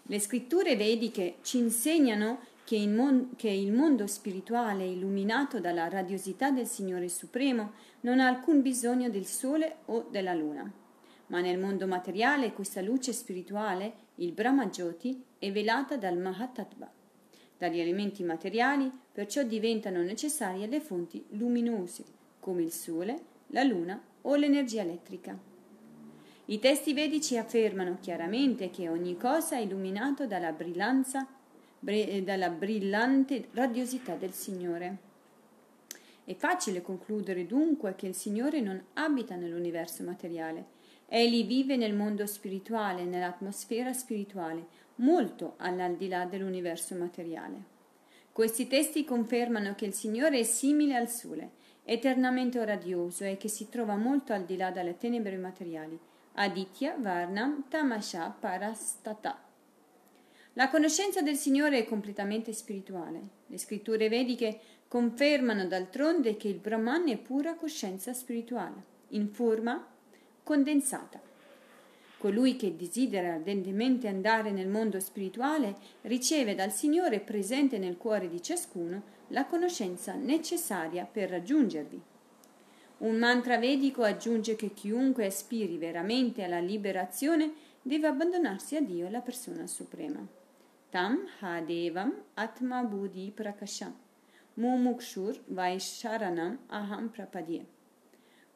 Le scritture vediche ci insegnano che il, mon- che il, mondo spirituale illuminato dalla radiosità del Signore Supremo non ha alcun bisogno del sole o della luna. Ma nel mondo materiale questa luce spirituale, il Brahma Jyoti, è velata dal Mahatattva. Dagli elementi materiali perciò diventano necessarie le fonti luminose, come il Sole, la Luna o l'energia elettrica. I testi vedici affermano chiaramente che ogni cosa è illuminato dalla brillanza dalla brillante radiosità del Signore. È facile concludere dunque che il Signore non abita nell'universo materiale. Egli vive nel mondo spirituale, nell'atmosfera spirituale, molto all'aldilà dell'universo materiale. Questi testi confermano che il Signore è simile al Sole, eternamente radioso e che si trova molto al di là dalle tenebre materiali. Aditya Varnam Tamasha Parastata. La conoscenza del Signore è completamente spirituale. Le scritture vediche confermano d'altronde che il Brahman è pura coscienza spirituale, in forma condensata. Colui che desidera ardentemente andare nel mondo spirituale riceve dal Signore presente nel cuore di ciascuno la conoscenza necessaria per raggiungervi. Un mantra vedico aggiunge che chiunque aspiri veramente alla liberazione deve abbandonarsi a Dio, la persona suprema. Tam Hadevam Atma Buddhi Prakasham Mumukshur Vaisharanam Aham Prapadye.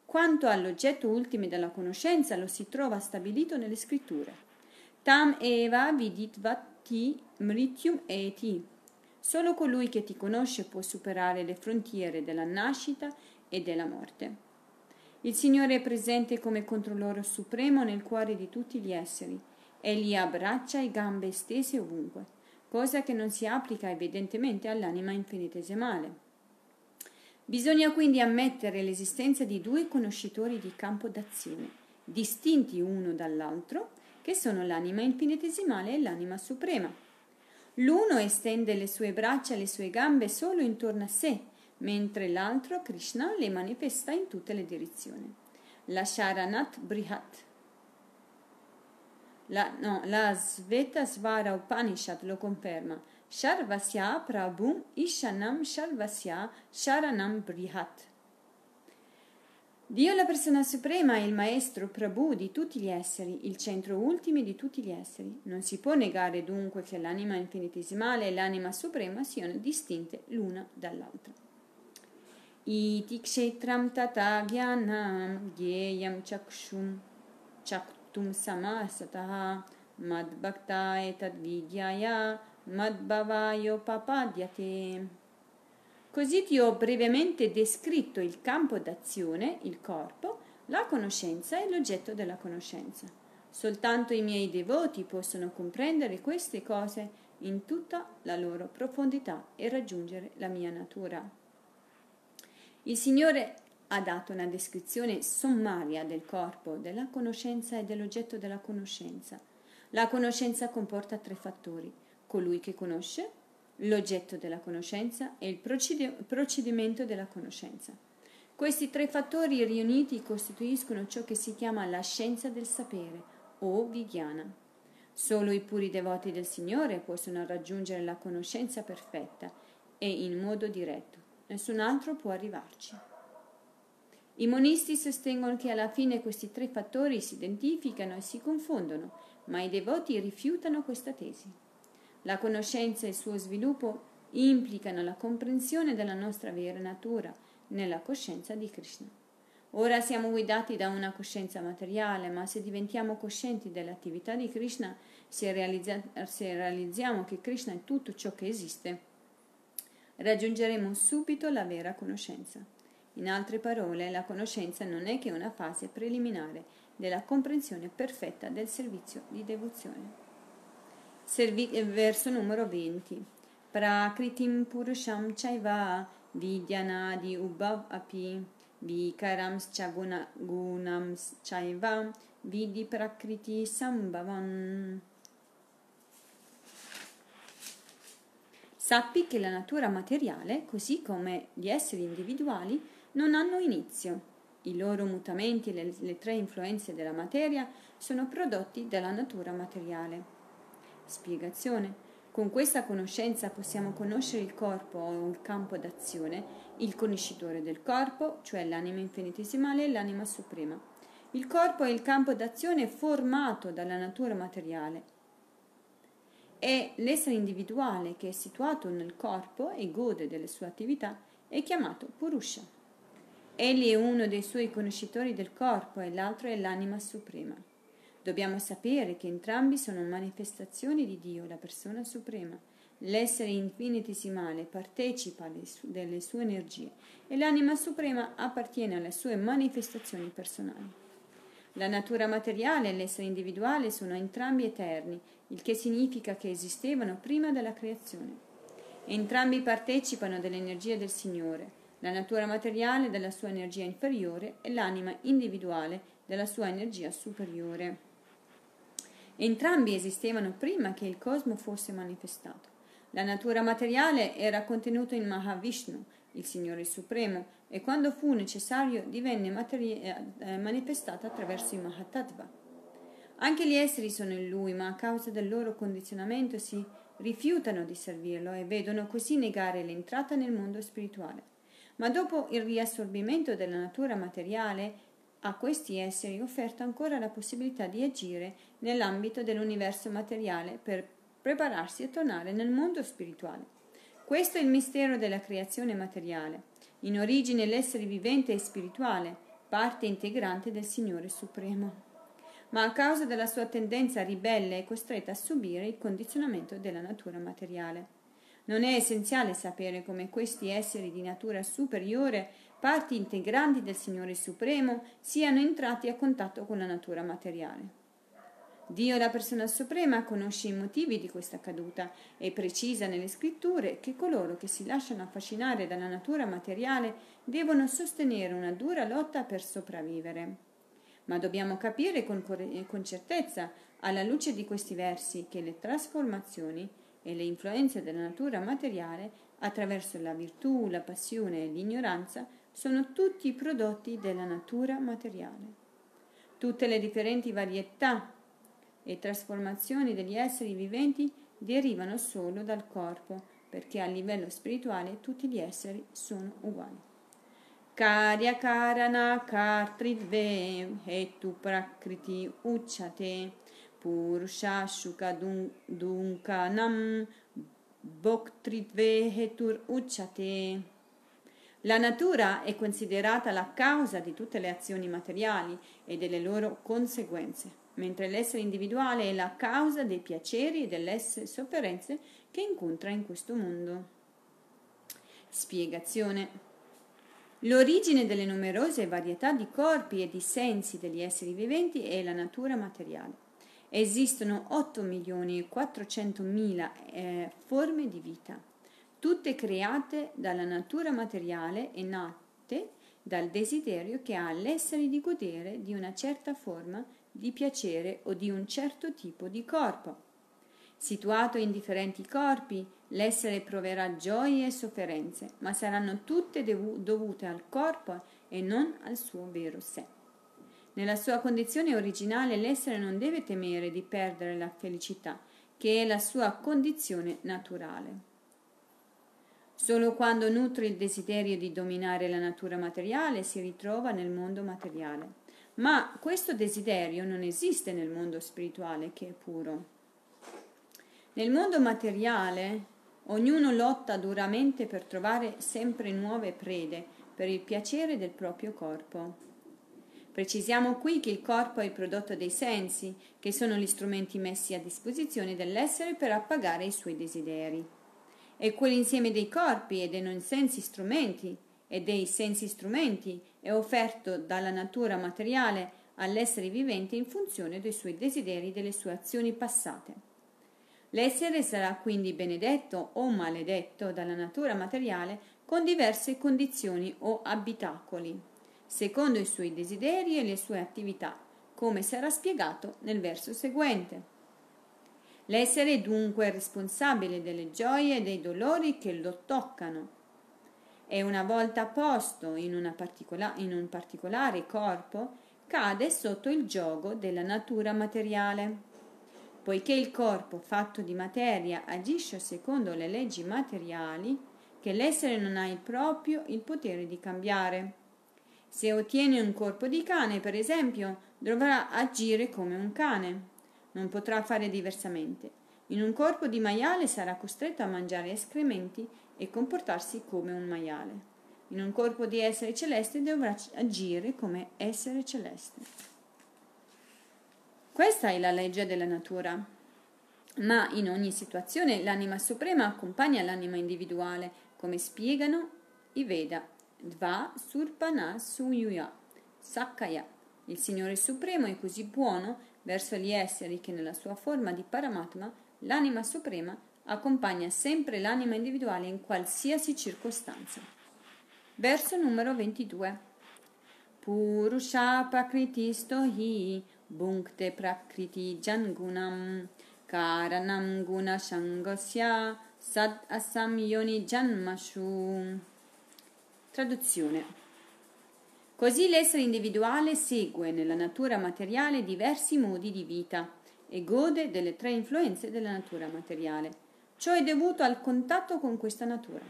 Quanto all'oggetto ultimo della conoscenza lo si trova stabilito nelle scritture. Tam Eva Viditvati Mrityum Eti. Solo colui che ti conosce può superare le frontiere della nascita e della morte. Il Signore è presente come controllore supremo nel cuore di tutti gli esseri Egli ha braccia e gambe stese ovunque, cosa che non si applica evidentemente all'anima infinitesimale. Bisogna quindi ammettere l'esistenza di due conoscitori di campo d'azione, distinti uno dall'altro, che sono l'anima infinitesimale e l'anima suprema. L'uno estende le sue braccia e le sue gambe solo intorno a sé, mentre l'altro, Krishna, le manifesta in tutte le direzioni. La Sharanat Brihat la, no, la Svetasvara Upanishad lo conferma. Sharvasya Prabhum Ishanam Sharvasya Sharanam Brihat. Dio la persona suprema è il maestro Prabhu di tutti gli esseri, il centro ultimo di tutti gli esseri. Non si può negare dunque che l'anima infinitesimale e l'anima suprema siano distinte l'una dall'altra. Iti kshetram tata gyanam geyam chakshum chaktum samasataha madbhaktaya tadvidyaya madbhavayo papadyate. Così ti ho brevemente descritto il campo d'azione, il corpo, la conoscenza e l'oggetto della conoscenza. Soltanto i miei devoti possono comprendere queste cose in tutta la loro profondità e raggiungere la mia natura. Il Signore ha dato una descrizione sommaria del corpo, della conoscenza e dell'oggetto della conoscenza. La conoscenza comporta tre fattori, colui che conosce, l'oggetto della conoscenza e il procedimento della conoscenza. Questi tre fattori riuniti costituiscono ciò che si chiama la scienza del sapere o Vigyana. Solo i puri devoti del Signore possono raggiungere la conoscenza perfetta e in modo diretto. Nessun altro può arrivarci. I monisti sostengono che alla fine questi tre fattori si identificano e si confondono, ma i devoti rifiutano questa tesi. La conoscenza e il suo sviluppo implicano la comprensione della nostra vera natura nella coscienza di Krishna. Ora siamo guidati da una coscienza materiale, ma se diventiamo coscienti dell'attività di Krishna, se, realizza- se realizziamo che Krishna è tutto ciò che esiste, raggiungeremo subito la vera conoscenza. In altre parole, la conoscenza non è che una fase preliminare della comprensione perfetta del servizio di devozione. Servi- eh, verso numero 20. Prakritim purusham chaiva vidyanadi ubhav api vikarams gunams chaiva vidi prakriti sambhavan. Sappi che la natura materiale, così come gli esseri individuali, non hanno inizio. I loro mutamenti e le, le tre influenze della materia sono prodotti dalla natura materiale. Spiegazione. Con questa conoscenza possiamo conoscere il corpo o il campo d'azione, il conoscitore del corpo, cioè l'anima infinitesimale e l'anima suprema. Il corpo è il campo d'azione formato dalla natura materiale. E l'essere individuale che è situato nel corpo e gode delle sue attività è chiamato Purusha. Egli è uno dei suoi conoscitori del corpo e l'altro è l'anima suprema. Dobbiamo sapere che entrambi sono manifestazioni di Dio, la persona suprema. L'essere infinitesimale partecipa delle sue energie e l'anima suprema appartiene alle sue manifestazioni personali. La natura materiale e l'essere individuale sono entrambi eterni il che significa che esistevano prima della creazione. Entrambi partecipano dell'energia del Signore, la natura materiale della sua energia inferiore e l'anima individuale della sua energia superiore. Entrambi esistevano prima che il cosmo fosse manifestato. La natura materiale era contenuta in Mahavishnu, il Signore Supremo, e quando fu necessario divenne materi- eh, manifestata attraverso i Mahatattva. Anche gli esseri sono in lui, ma a causa del loro condizionamento si rifiutano di servirlo e vedono così negare l'entrata nel mondo spirituale. Ma dopo il riassorbimento della natura materiale, a questi esseri è offerta ancora la possibilità di agire nell'ambito dell'universo materiale per prepararsi a tornare nel mondo spirituale. Questo è il mistero della creazione materiale. In origine l'essere vivente è spirituale, parte integrante del Signore Supremo ma a causa della sua tendenza ribelle è costretta a subire il condizionamento della natura materiale. Non è essenziale sapere come questi esseri di natura superiore, parti integranti del Signore Supremo, siano entrati a contatto con la natura materiale. Dio, la persona suprema, conosce i motivi di questa caduta e precisa nelle scritture che coloro che si lasciano affascinare dalla natura materiale devono sostenere una dura lotta per sopravvivere ma dobbiamo capire con, con certezza, alla luce di questi versi, che le trasformazioni e le influenze della natura materiale, attraverso la virtù, la passione e l'ignoranza, sono tutti prodotti della natura materiale. Tutte le differenti varietà e trasformazioni degli esseri viventi derivano solo dal corpo, perché a livello spirituale tutti gli esseri sono uguali. Karya karana kartridve hetu prakriti ucciate purusha shuka dunkanam boktridve hetur ucciate. La natura è considerata la causa di tutte le azioni materiali e delle loro conseguenze mentre l'essere individuale è la causa dei piaceri e delle sofferenze che incontra in questo mondo. Spiegazione. L'origine delle numerose varietà di corpi e di sensi degli esseri viventi è la natura materiale. Esistono 8 milioni e 400 mila eh, forme di vita, tutte create dalla natura materiale e nate dal desiderio che ha l'essere di godere di una certa forma di piacere o di un certo tipo di corpo. Situato in differenti corpi, l'essere proverà gioie e sofferenze, ma saranno tutte dovute al corpo e non al suo vero sé. Nella sua condizione originale l'essere non deve temere di perdere la felicità, che è la sua condizione naturale. Solo quando nutre il desiderio di dominare la natura materiale si ritrova nel mondo materiale. Ma questo desiderio non esiste nel mondo spirituale che è puro. Nel mondo materiale ognuno lotta duramente per trovare sempre nuove prede per il piacere del proprio corpo. Precisiamo qui che il corpo è il prodotto dei sensi, che sono gli strumenti messi a disposizione dell'essere per appagare i suoi desideri. E quell'insieme dei corpi e dei non sensi strumenti e dei sensi strumenti è offerto dalla natura materiale all'essere vivente in funzione dei suoi desideri e delle sue azioni passate. L'essere sarà quindi benedetto o maledetto dalla natura materiale con diverse condizioni o abitacoli, secondo i suoi desideri e le sue attività, come sarà spiegato nel verso seguente. L'essere è dunque responsabile delle gioie e dei dolori che lo toccano e una volta posto in, particola- in un particolare corpo cade sotto il gioco della natura materiale. Poiché il corpo fatto di materia agisce secondo le leggi materiali, che l'essere non ha il proprio il potere di cambiare. Se ottiene un corpo di cane, per esempio, dovrà agire come un cane. Non potrà fare diversamente. In un corpo di maiale sarà costretto a mangiare escrementi e comportarsi come un maiale. In un corpo di essere celeste dovrà agire come essere celeste. Questa è la legge della natura. Ma in ogni situazione l'anima suprema accompagna l'anima individuale, come spiegano i Veda. Dva Surpana Suyuya Sakaya. Il Signore Supremo è così buono verso gli esseri che nella sua forma di Paramatma l'anima suprema accompagna sempre l'anima individuale in qualsiasi circostanza. Verso numero 22. Purusha Prakritisto hi bhunkte Prakriti Jangunam Karanam Guna Shangasya Sad Asam Janmashu. Traduzione. Così l'essere individuale segue nella natura materiale diversi modi di vita e gode delle tre influenze della natura materiale. Ciò è dovuto al contatto con questa natura.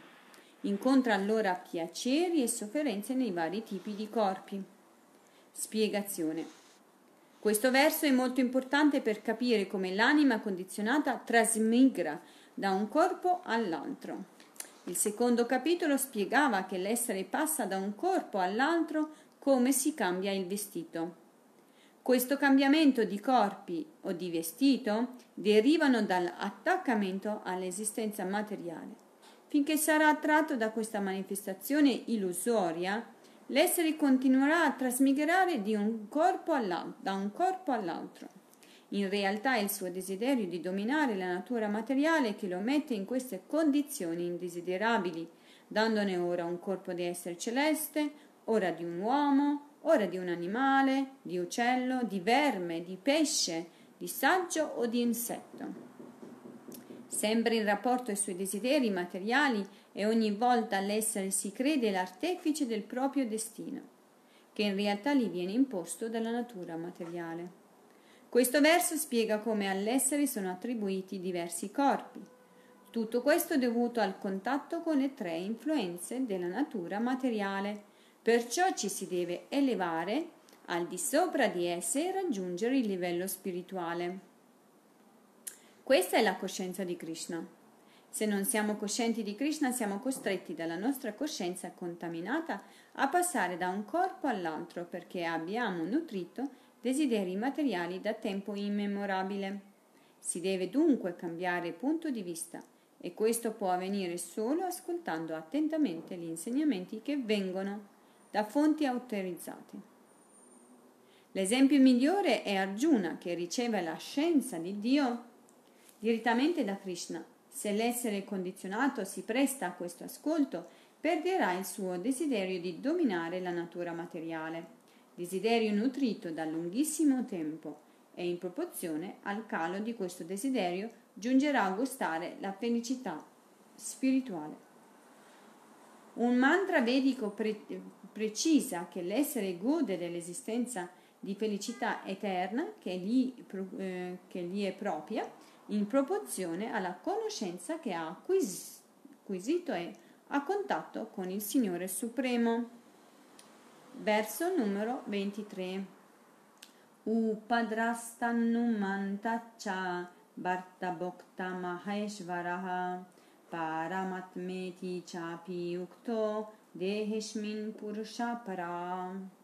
Incontra allora piaceri e sofferenze nei vari tipi di corpi. Spiegazione. Questo verso è molto importante per capire come l'anima condizionata trasmigra da un corpo all'altro. Il secondo capitolo spiegava che l'essere passa da un corpo all'altro come si cambia il vestito. Questo cambiamento di corpi o di vestito derivano dall'attaccamento all'esistenza materiale. Finché sarà attratto da questa manifestazione illusoria, l'essere continuerà a trasmigrare un da un corpo all'altro. In realtà è il suo desiderio di dominare la natura materiale che lo mette in queste condizioni indesiderabili, dandone ora un corpo di essere celeste, ora di un uomo, ora di un animale, di uccello, di verme, di pesce, di saggio o di insetto. Sempre in rapporto ai suoi desideri materiali e ogni volta l'essere si crede l'artefice del proprio destino, che in realtà gli viene imposto dalla natura materiale. Questo verso spiega come all'essere sono attribuiti diversi corpi. Tutto questo è dovuto al contatto con le tre influenze della natura materiale Perciò ci si deve elevare al di sopra di esse e raggiungere il livello spirituale. Questa è la coscienza di Krishna. Se non siamo coscienti di Krishna, siamo costretti dalla nostra coscienza contaminata a passare da un corpo all'altro perché abbiamo nutrito desideri materiali da tempo immemorabile. Si deve dunque cambiare punto di vista e questo può avvenire solo ascoltando attentamente gli insegnamenti che vengono da fonti autorizzate. L'esempio migliore è Arjuna che riceve la scienza di Dio direttamente da Krishna. Se l'essere condizionato si presta a questo ascolto, perderà il suo desiderio di dominare la natura materiale, desiderio nutrito da lunghissimo tempo e in proporzione al calo di questo desiderio giungerà a gustare la felicità spirituale. Un mantra vedico pre- precisa che l'essere gode dell'esistenza di felicità eterna che gli, eh, che gli è propria in proporzione alla conoscenza che ha acquis- acquisito e a contatto con il Signore Supremo. Verso numero 23. Upadrastannumantacha Bharta Bhokta Maheshvaraha Paramatmeti Chapi Ukto Deheshmin Purushapara.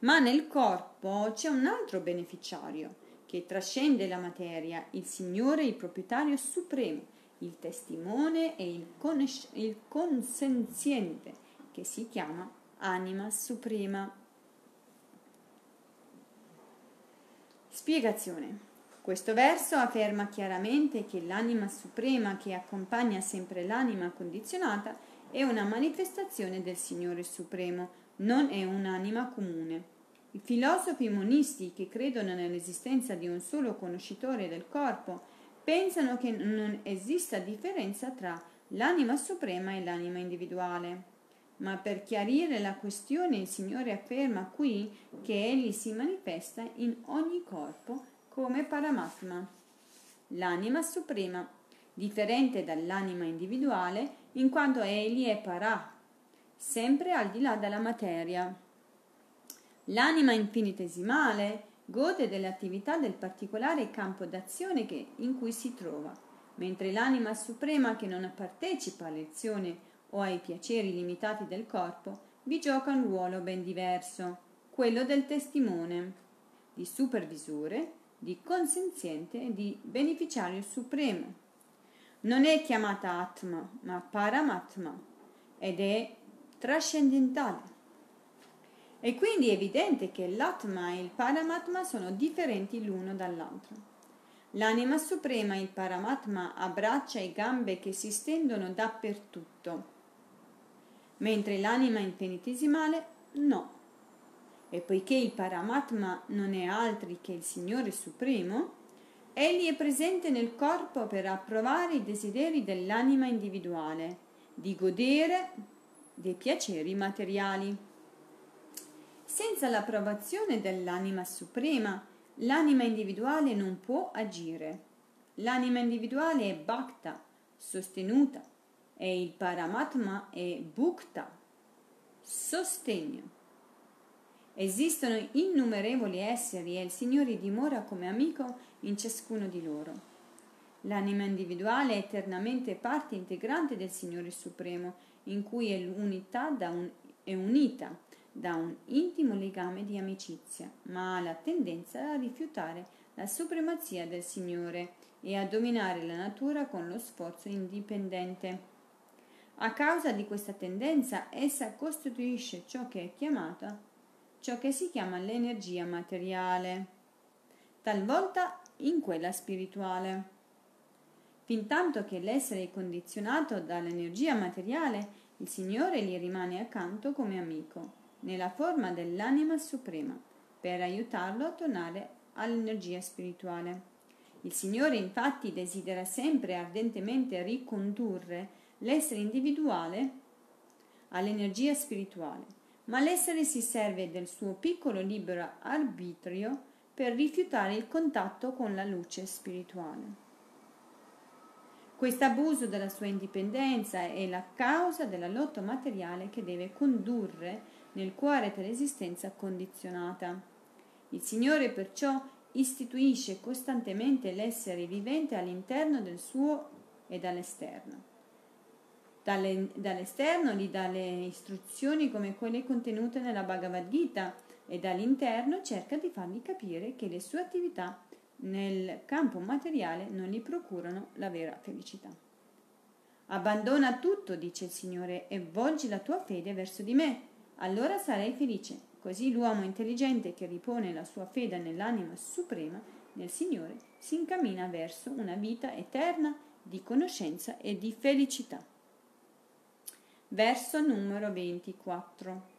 Ma nel corpo c'è un altro beneficiario che trascende la materia, il Signore, il proprietario supremo, il testimone e il, conosc- il consenziente, che si chiama anima suprema. Spiegazione. Questo verso afferma chiaramente che l'anima suprema che accompagna sempre l'anima condizionata è una manifestazione del Signore Supremo, non è un'anima comune. I filosofi monisti che credono nell'esistenza di un solo conoscitore del corpo pensano che non esista differenza tra l'anima suprema e l'anima individuale. Ma per chiarire la questione il Signore afferma qui che Egli si manifesta in ogni corpo come Paramatma. L'anima suprema, differente dall'anima individuale, in quanto egli è Parà, sempre al di là della materia. L'anima infinitesimale, gode delle attività del particolare campo d'azione che, in cui si trova, mentre l'anima suprema che non partecipa all'azione o ai piaceri limitati del corpo vi gioca un ruolo ben diverso, quello del testimone, di supervisore, di consenziente e di beneficiario supremo. Non è chiamata Atma, ma Paramatma ed è trascendentale. E quindi è evidente che l'Atma e il Paramatma sono differenti l'uno dall'altro. L'anima suprema, il Paramatma, abbraccia i gambe che si stendono dappertutto, mentre l'anima infinitesimale no. E poiché il Paramatma non è altri che il Signore Supremo, egli è presente nel corpo per approvare i desideri dell'anima individuale, di godere dei piaceri materiali. Senza l'approvazione dell'anima suprema, l'anima individuale non può agire. L'anima individuale è bhakta, sostenuta, e il paramatma è bhukta, sostegno. Esistono innumerevoli esseri e il Signore dimora come amico in ciascuno di loro. L'anima individuale è eternamente parte integrante del Signore Supremo, in cui è, un, è unita da un intimo legame di amicizia, ma ha la tendenza a rifiutare la supremazia del Signore e a dominare la natura con lo sforzo indipendente. A causa di questa tendenza, essa costituisce ciò che è chiamata, ciò che si chiama l'energia materiale, talvolta in quella spirituale. Fintanto che l'essere è condizionato dall'energia materiale, il Signore gli rimane accanto come amico nella forma dell'anima suprema, per aiutarlo a tornare all'energia spirituale. Il Signore infatti desidera sempre ardentemente ricondurre l'essere individuale all'energia spirituale, ma l'essere si serve del suo piccolo libero arbitrio per rifiutare il contatto con la luce spirituale. Questo abuso della sua indipendenza è la causa della lotta materiale che deve condurre nel cuore dell'esistenza condizionata. Il Signore perciò istituisce costantemente l'essere vivente all'interno del suo e dall'esterno. Dalle, dall'esterno gli dà le istruzioni come quelle contenute nella Bhagavad Gita e dall'interno cerca di fargli capire che le sue attività nel campo materiale non gli procurano la vera felicità. Abbandona tutto, dice il Signore, e volgi la tua fede verso di me allora sarei felice. Così l'uomo intelligente che ripone la sua fede nell'anima suprema, nel Signore, si incammina verso una vita eterna di conoscenza e di felicità. Verso numero 24.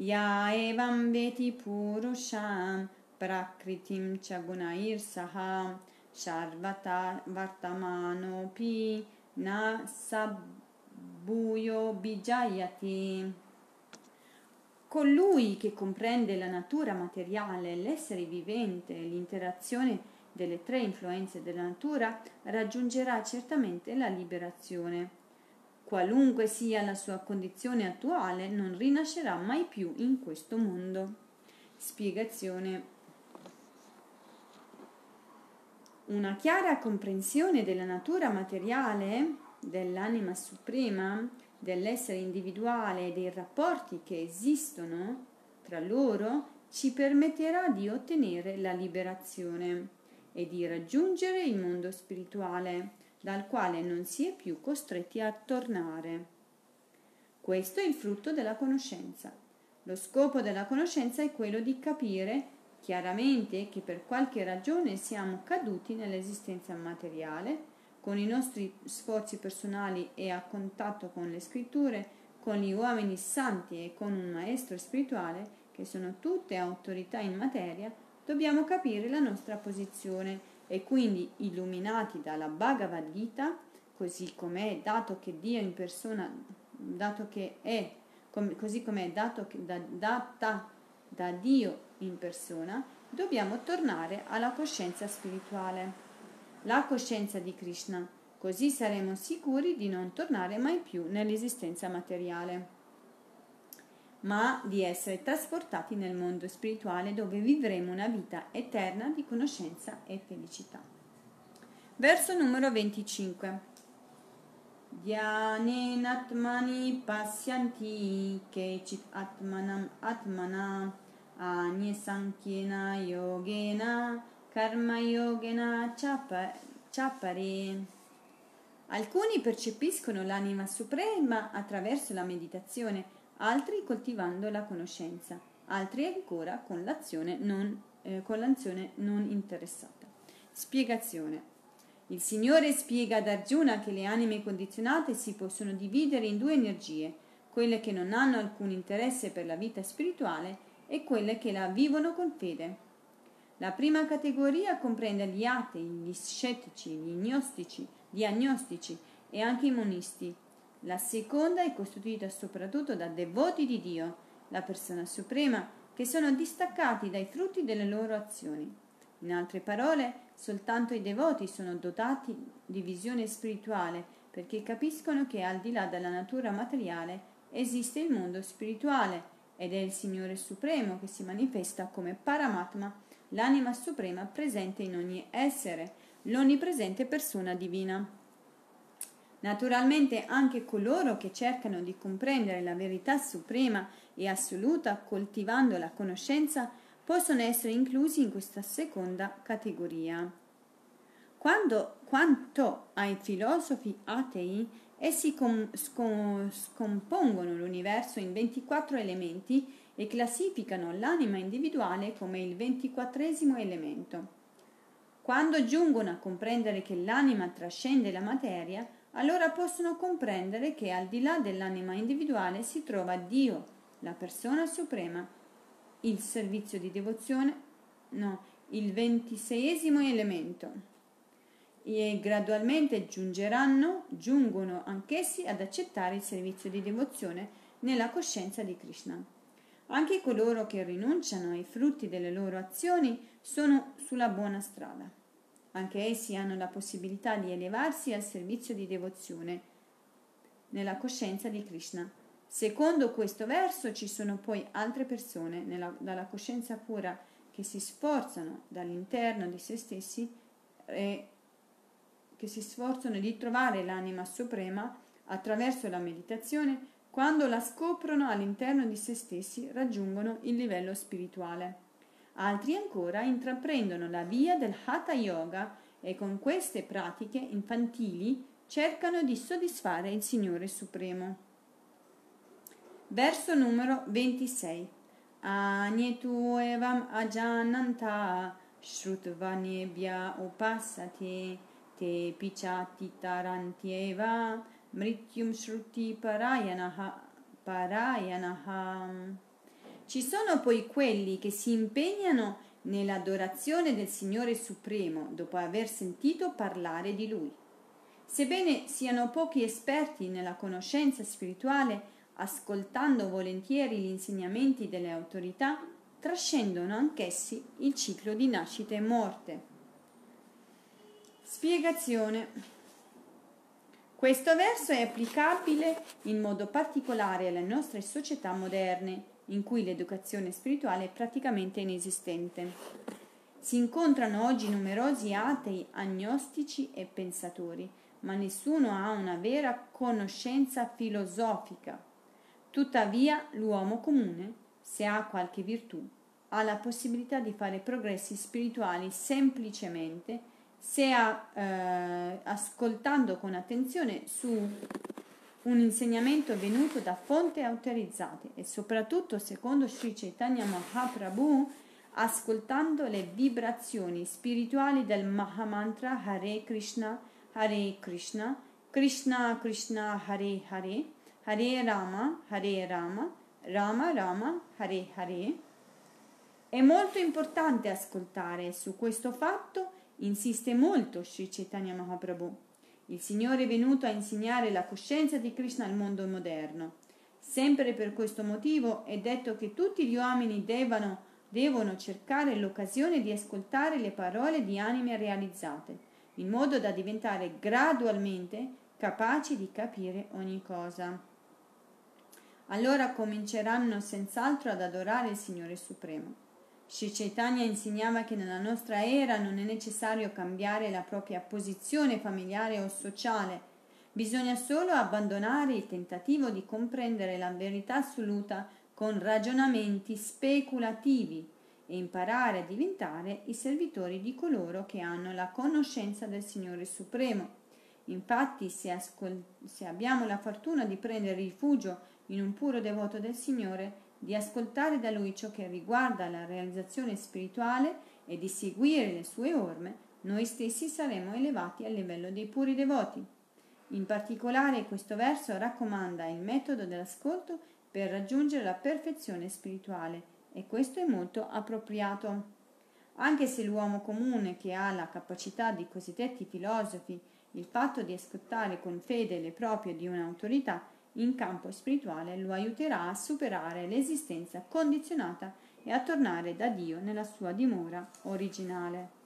Evam veti purusham prakritim chagunair saha sharvata vartamanopi na sabbuyo bijayati. Colui che comprende la natura materiale, l'essere vivente, l'interazione delle tre influenze della natura, raggiungerà certamente la liberazione. Qualunque sia la sua condizione attuale, non rinascerà mai più in questo mondo. Spiegazione. Una chiara comprensione della natura materiale dell'anima suprema dell'essere individuale e dei rapporti che esistono tra loro ci permetterà di ottenere la liberazione e di raggiungere il mondo spirituale dal quale non si è più costretti a tornare. Questo è il frutto della conoscenza. Lo scopo della conoscenza è quello di capire chiaramente che per qualche ragione siamo caduti nell'esistenza materiale con i nostri sforzi personali e a contatto con le scritture, con gli uomini santi e con un maestro spirituale, che sono tutte autorità in materia, dobbiamo capire la nostra posizione e quindi illuminati dalla Bhagavad Gita, così com'è dato che Dio in persona, dato che è, com, così com'è dato che, da, data da Dio in persona, dobbiamo tornare alla coscienza spirituale la coscienza di Krishna, così saremo sicuri di non tornare mai più nell'esistenza materiale. Ma di essere trasportati nel mondo spirituale dove vivremo una vita eterna di conoscenza e felicità. Verso numero 25. Dhyanenatmani pasyanti kechit atmanam atmana anye sankyena yogena karma yogena chapare. Alcuni percepiscono l'anima suprema attraverso la meditazione, altri coltivando la conoscenza, altri ancora con l'azione non, eh, con l'azione non interessata. Spiegazione. Il Signore spiega ad Arjuna che le anime condizionate si possono dividere in due energie, quelle che non hanno alcun interesse per la vita spirituale e quelle che la vivono con fede. La prima categoria comprende gli atei, gli scettici, gli gnostici, gli agnostici e anche i monisti. La seconda è costituita soprattutto da devoti di Dio, la persona suprema, che sono distaccati dai frutti delle loro azioni. In altre parole, soltanto i devoti sono dotati di visione spirituale perché capiscono che al di là della natura materiale esiste il mondo spirituale ed è il Signore Supremo che si manifesta come Paramatma, l'anima suprema presente in ogni essere, l'onnipresente persona divina. Naturalmente anche coloro che cercano di comprendere la verità suprema e assoluta coltivando la conoscenza possono essere inclusi in questa seconda categoria. Quando, quanto ai filosofi atei, essi com, scom, scompongono l'universo in 24 elementi e classificano l'anima individuale come il ventiquattresimo elemento. Quando giungono a comprendere che l'anima trascende la materia, allora possono comprendere che al di là dell'anima individuale si trova Dio, la persona suprema, il servizio di devozione, no, il ventiseiesimo elemento. E gradualmente giungeranno, giungono anch'essi ad accettare il servizio di devozione nella coscienza di Krishna. Anche coloro che rinunciano ai frutti delle loro azioni sono sulla buona strada. Anche essi hanno la possibilità di elevarsi al servizio di devozione nella coscienza di Krishna. Secondo questo verso ci sono poi altre persone nella, dalla coscienza pura che si sforzano dall'interno di se stessi e che si sforzano di trovare l'anima suprema attraverso la meditazione, quando la scoprono all'interno di se stessi raggiungono il livello spirituale. Altri ancora intraprendono la via del Hatha Yoga e con queste pratiche infantili cercano di soddisfare il Signore Supremo. Verso numero 26. Anietu evam ajananta shrutvanyebhya upasate te pichati tarantieva mrityum shruti parayanaha parayanaha ci sono poi quelli che si impegnano nell'adorazione del Signore Supremo dopo aver sentito parlare di Lui. Sebbene siano pochi esperti nella conoscenza spirituale, ascoltando volentieri gli insegnamenti delle autorità, trascendono anch'essi il ciclo di nascita e morte. Spiegazione. Questo verso è applicabile in modo particolare alle nostre società moderne in cui l'educazione spirituale è praticamente inesistente. Si incontrano oggi numerosi atei, agnostici e pensatori, ma nessuno ha una vera conoscenza filosofica. Tuttavia l'uomo comune, se ha qualche virtù, ha la possibilità di fare progressi spirituali semplicemente se ha, eh, ascoltando con attenzione su un insegnamento venuto da fonti autorizzate e soprattutto secondo Sri Chaitanya Mahaprabhu ascoltando le vibrazioni spirituali del Mahamantra Hare Krishna Hare Krishna Krishna Krishna Hare Hare Hare Rama Hare Rama Rama Rama Hare Hare. È molto importante ascoltare su questo fatto insiste molto Sri Chaitanya Mahaprabhu il Signore è venuto a insegnare la coscienza di Krishna al mondo moderno. Sempre per questo motivo è detto che tutti gli uomini devono, devono cercare l'occasione di ascoltare le parole di anime realizzate, in modo da diventare gradualmente capaci di capire ogni cosa. allora cominceranno senz'altro ad adorare il Signore Supremo. Sri Chaitanya insegnava che nella nostra era non è necessario cambiare la propria posizione familiare o sociale, bisogna solo abbandonare il tentativo di comprendere la verità assoluta con ragionamenti speculativi e imparare a diventare i servitori di coloro che hanno la conoscenza del Signore Supremo. Infatti, se, ascol- se abbiamo la fortuna di prendere rifugio in un puro devoto del Signore, di ascoltare da lui ciò che riguarda la realizzazione spirituale e di seguire le sue orme, noi stessi saremo elevati al livello dei puri devoti. In particolare questo verso raccomanda il metodo dell'ascolto per raggiungere la perfezione spirituale e questo è molto appropriato. Anche se l'uomo comune che ha la capacità di cosiddetti filosofi, il fatto di ascoltare con fede le proprie di un'autorità, in campo spirituale lo aiuterà a superare l'esistenza condizionata e a tornare da Dio nella sua dimora originale.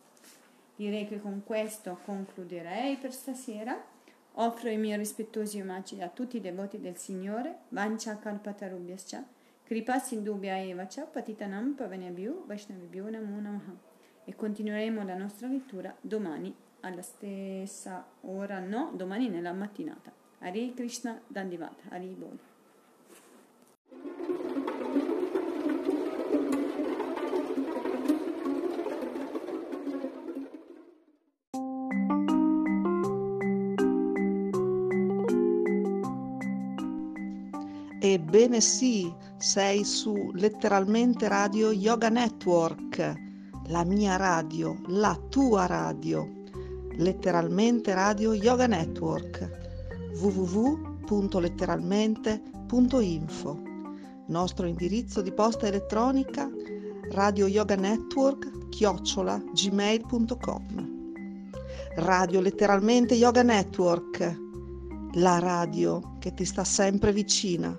Direi che con questo concluderei per stasera. Offro i miei rispettosi omaggi a tutti i devoti del Signore, Vancha Kalpatarubhyascha, Kripa Sindhubhya Evacha, Patitanam Pavanebhyu, Vaishnavibhyu Namo Namaha. E continueremo la nostra lettura domani alla stessa ora, no, domani nella mattinata. Hare Krishna Dandivat, Hari Bol. Ebbene sì, sei su letteralmente Radio Yoga Network, la mia radio, la tua radio, letteralmente Radio Yoga Network www.letteralmente.info. Nostro indirizzo di posta elettronica Radio Yoga Network chiocciola gmail.com. Radio Letteralmente Yoga Network, la radio che ti sta sempre vicina.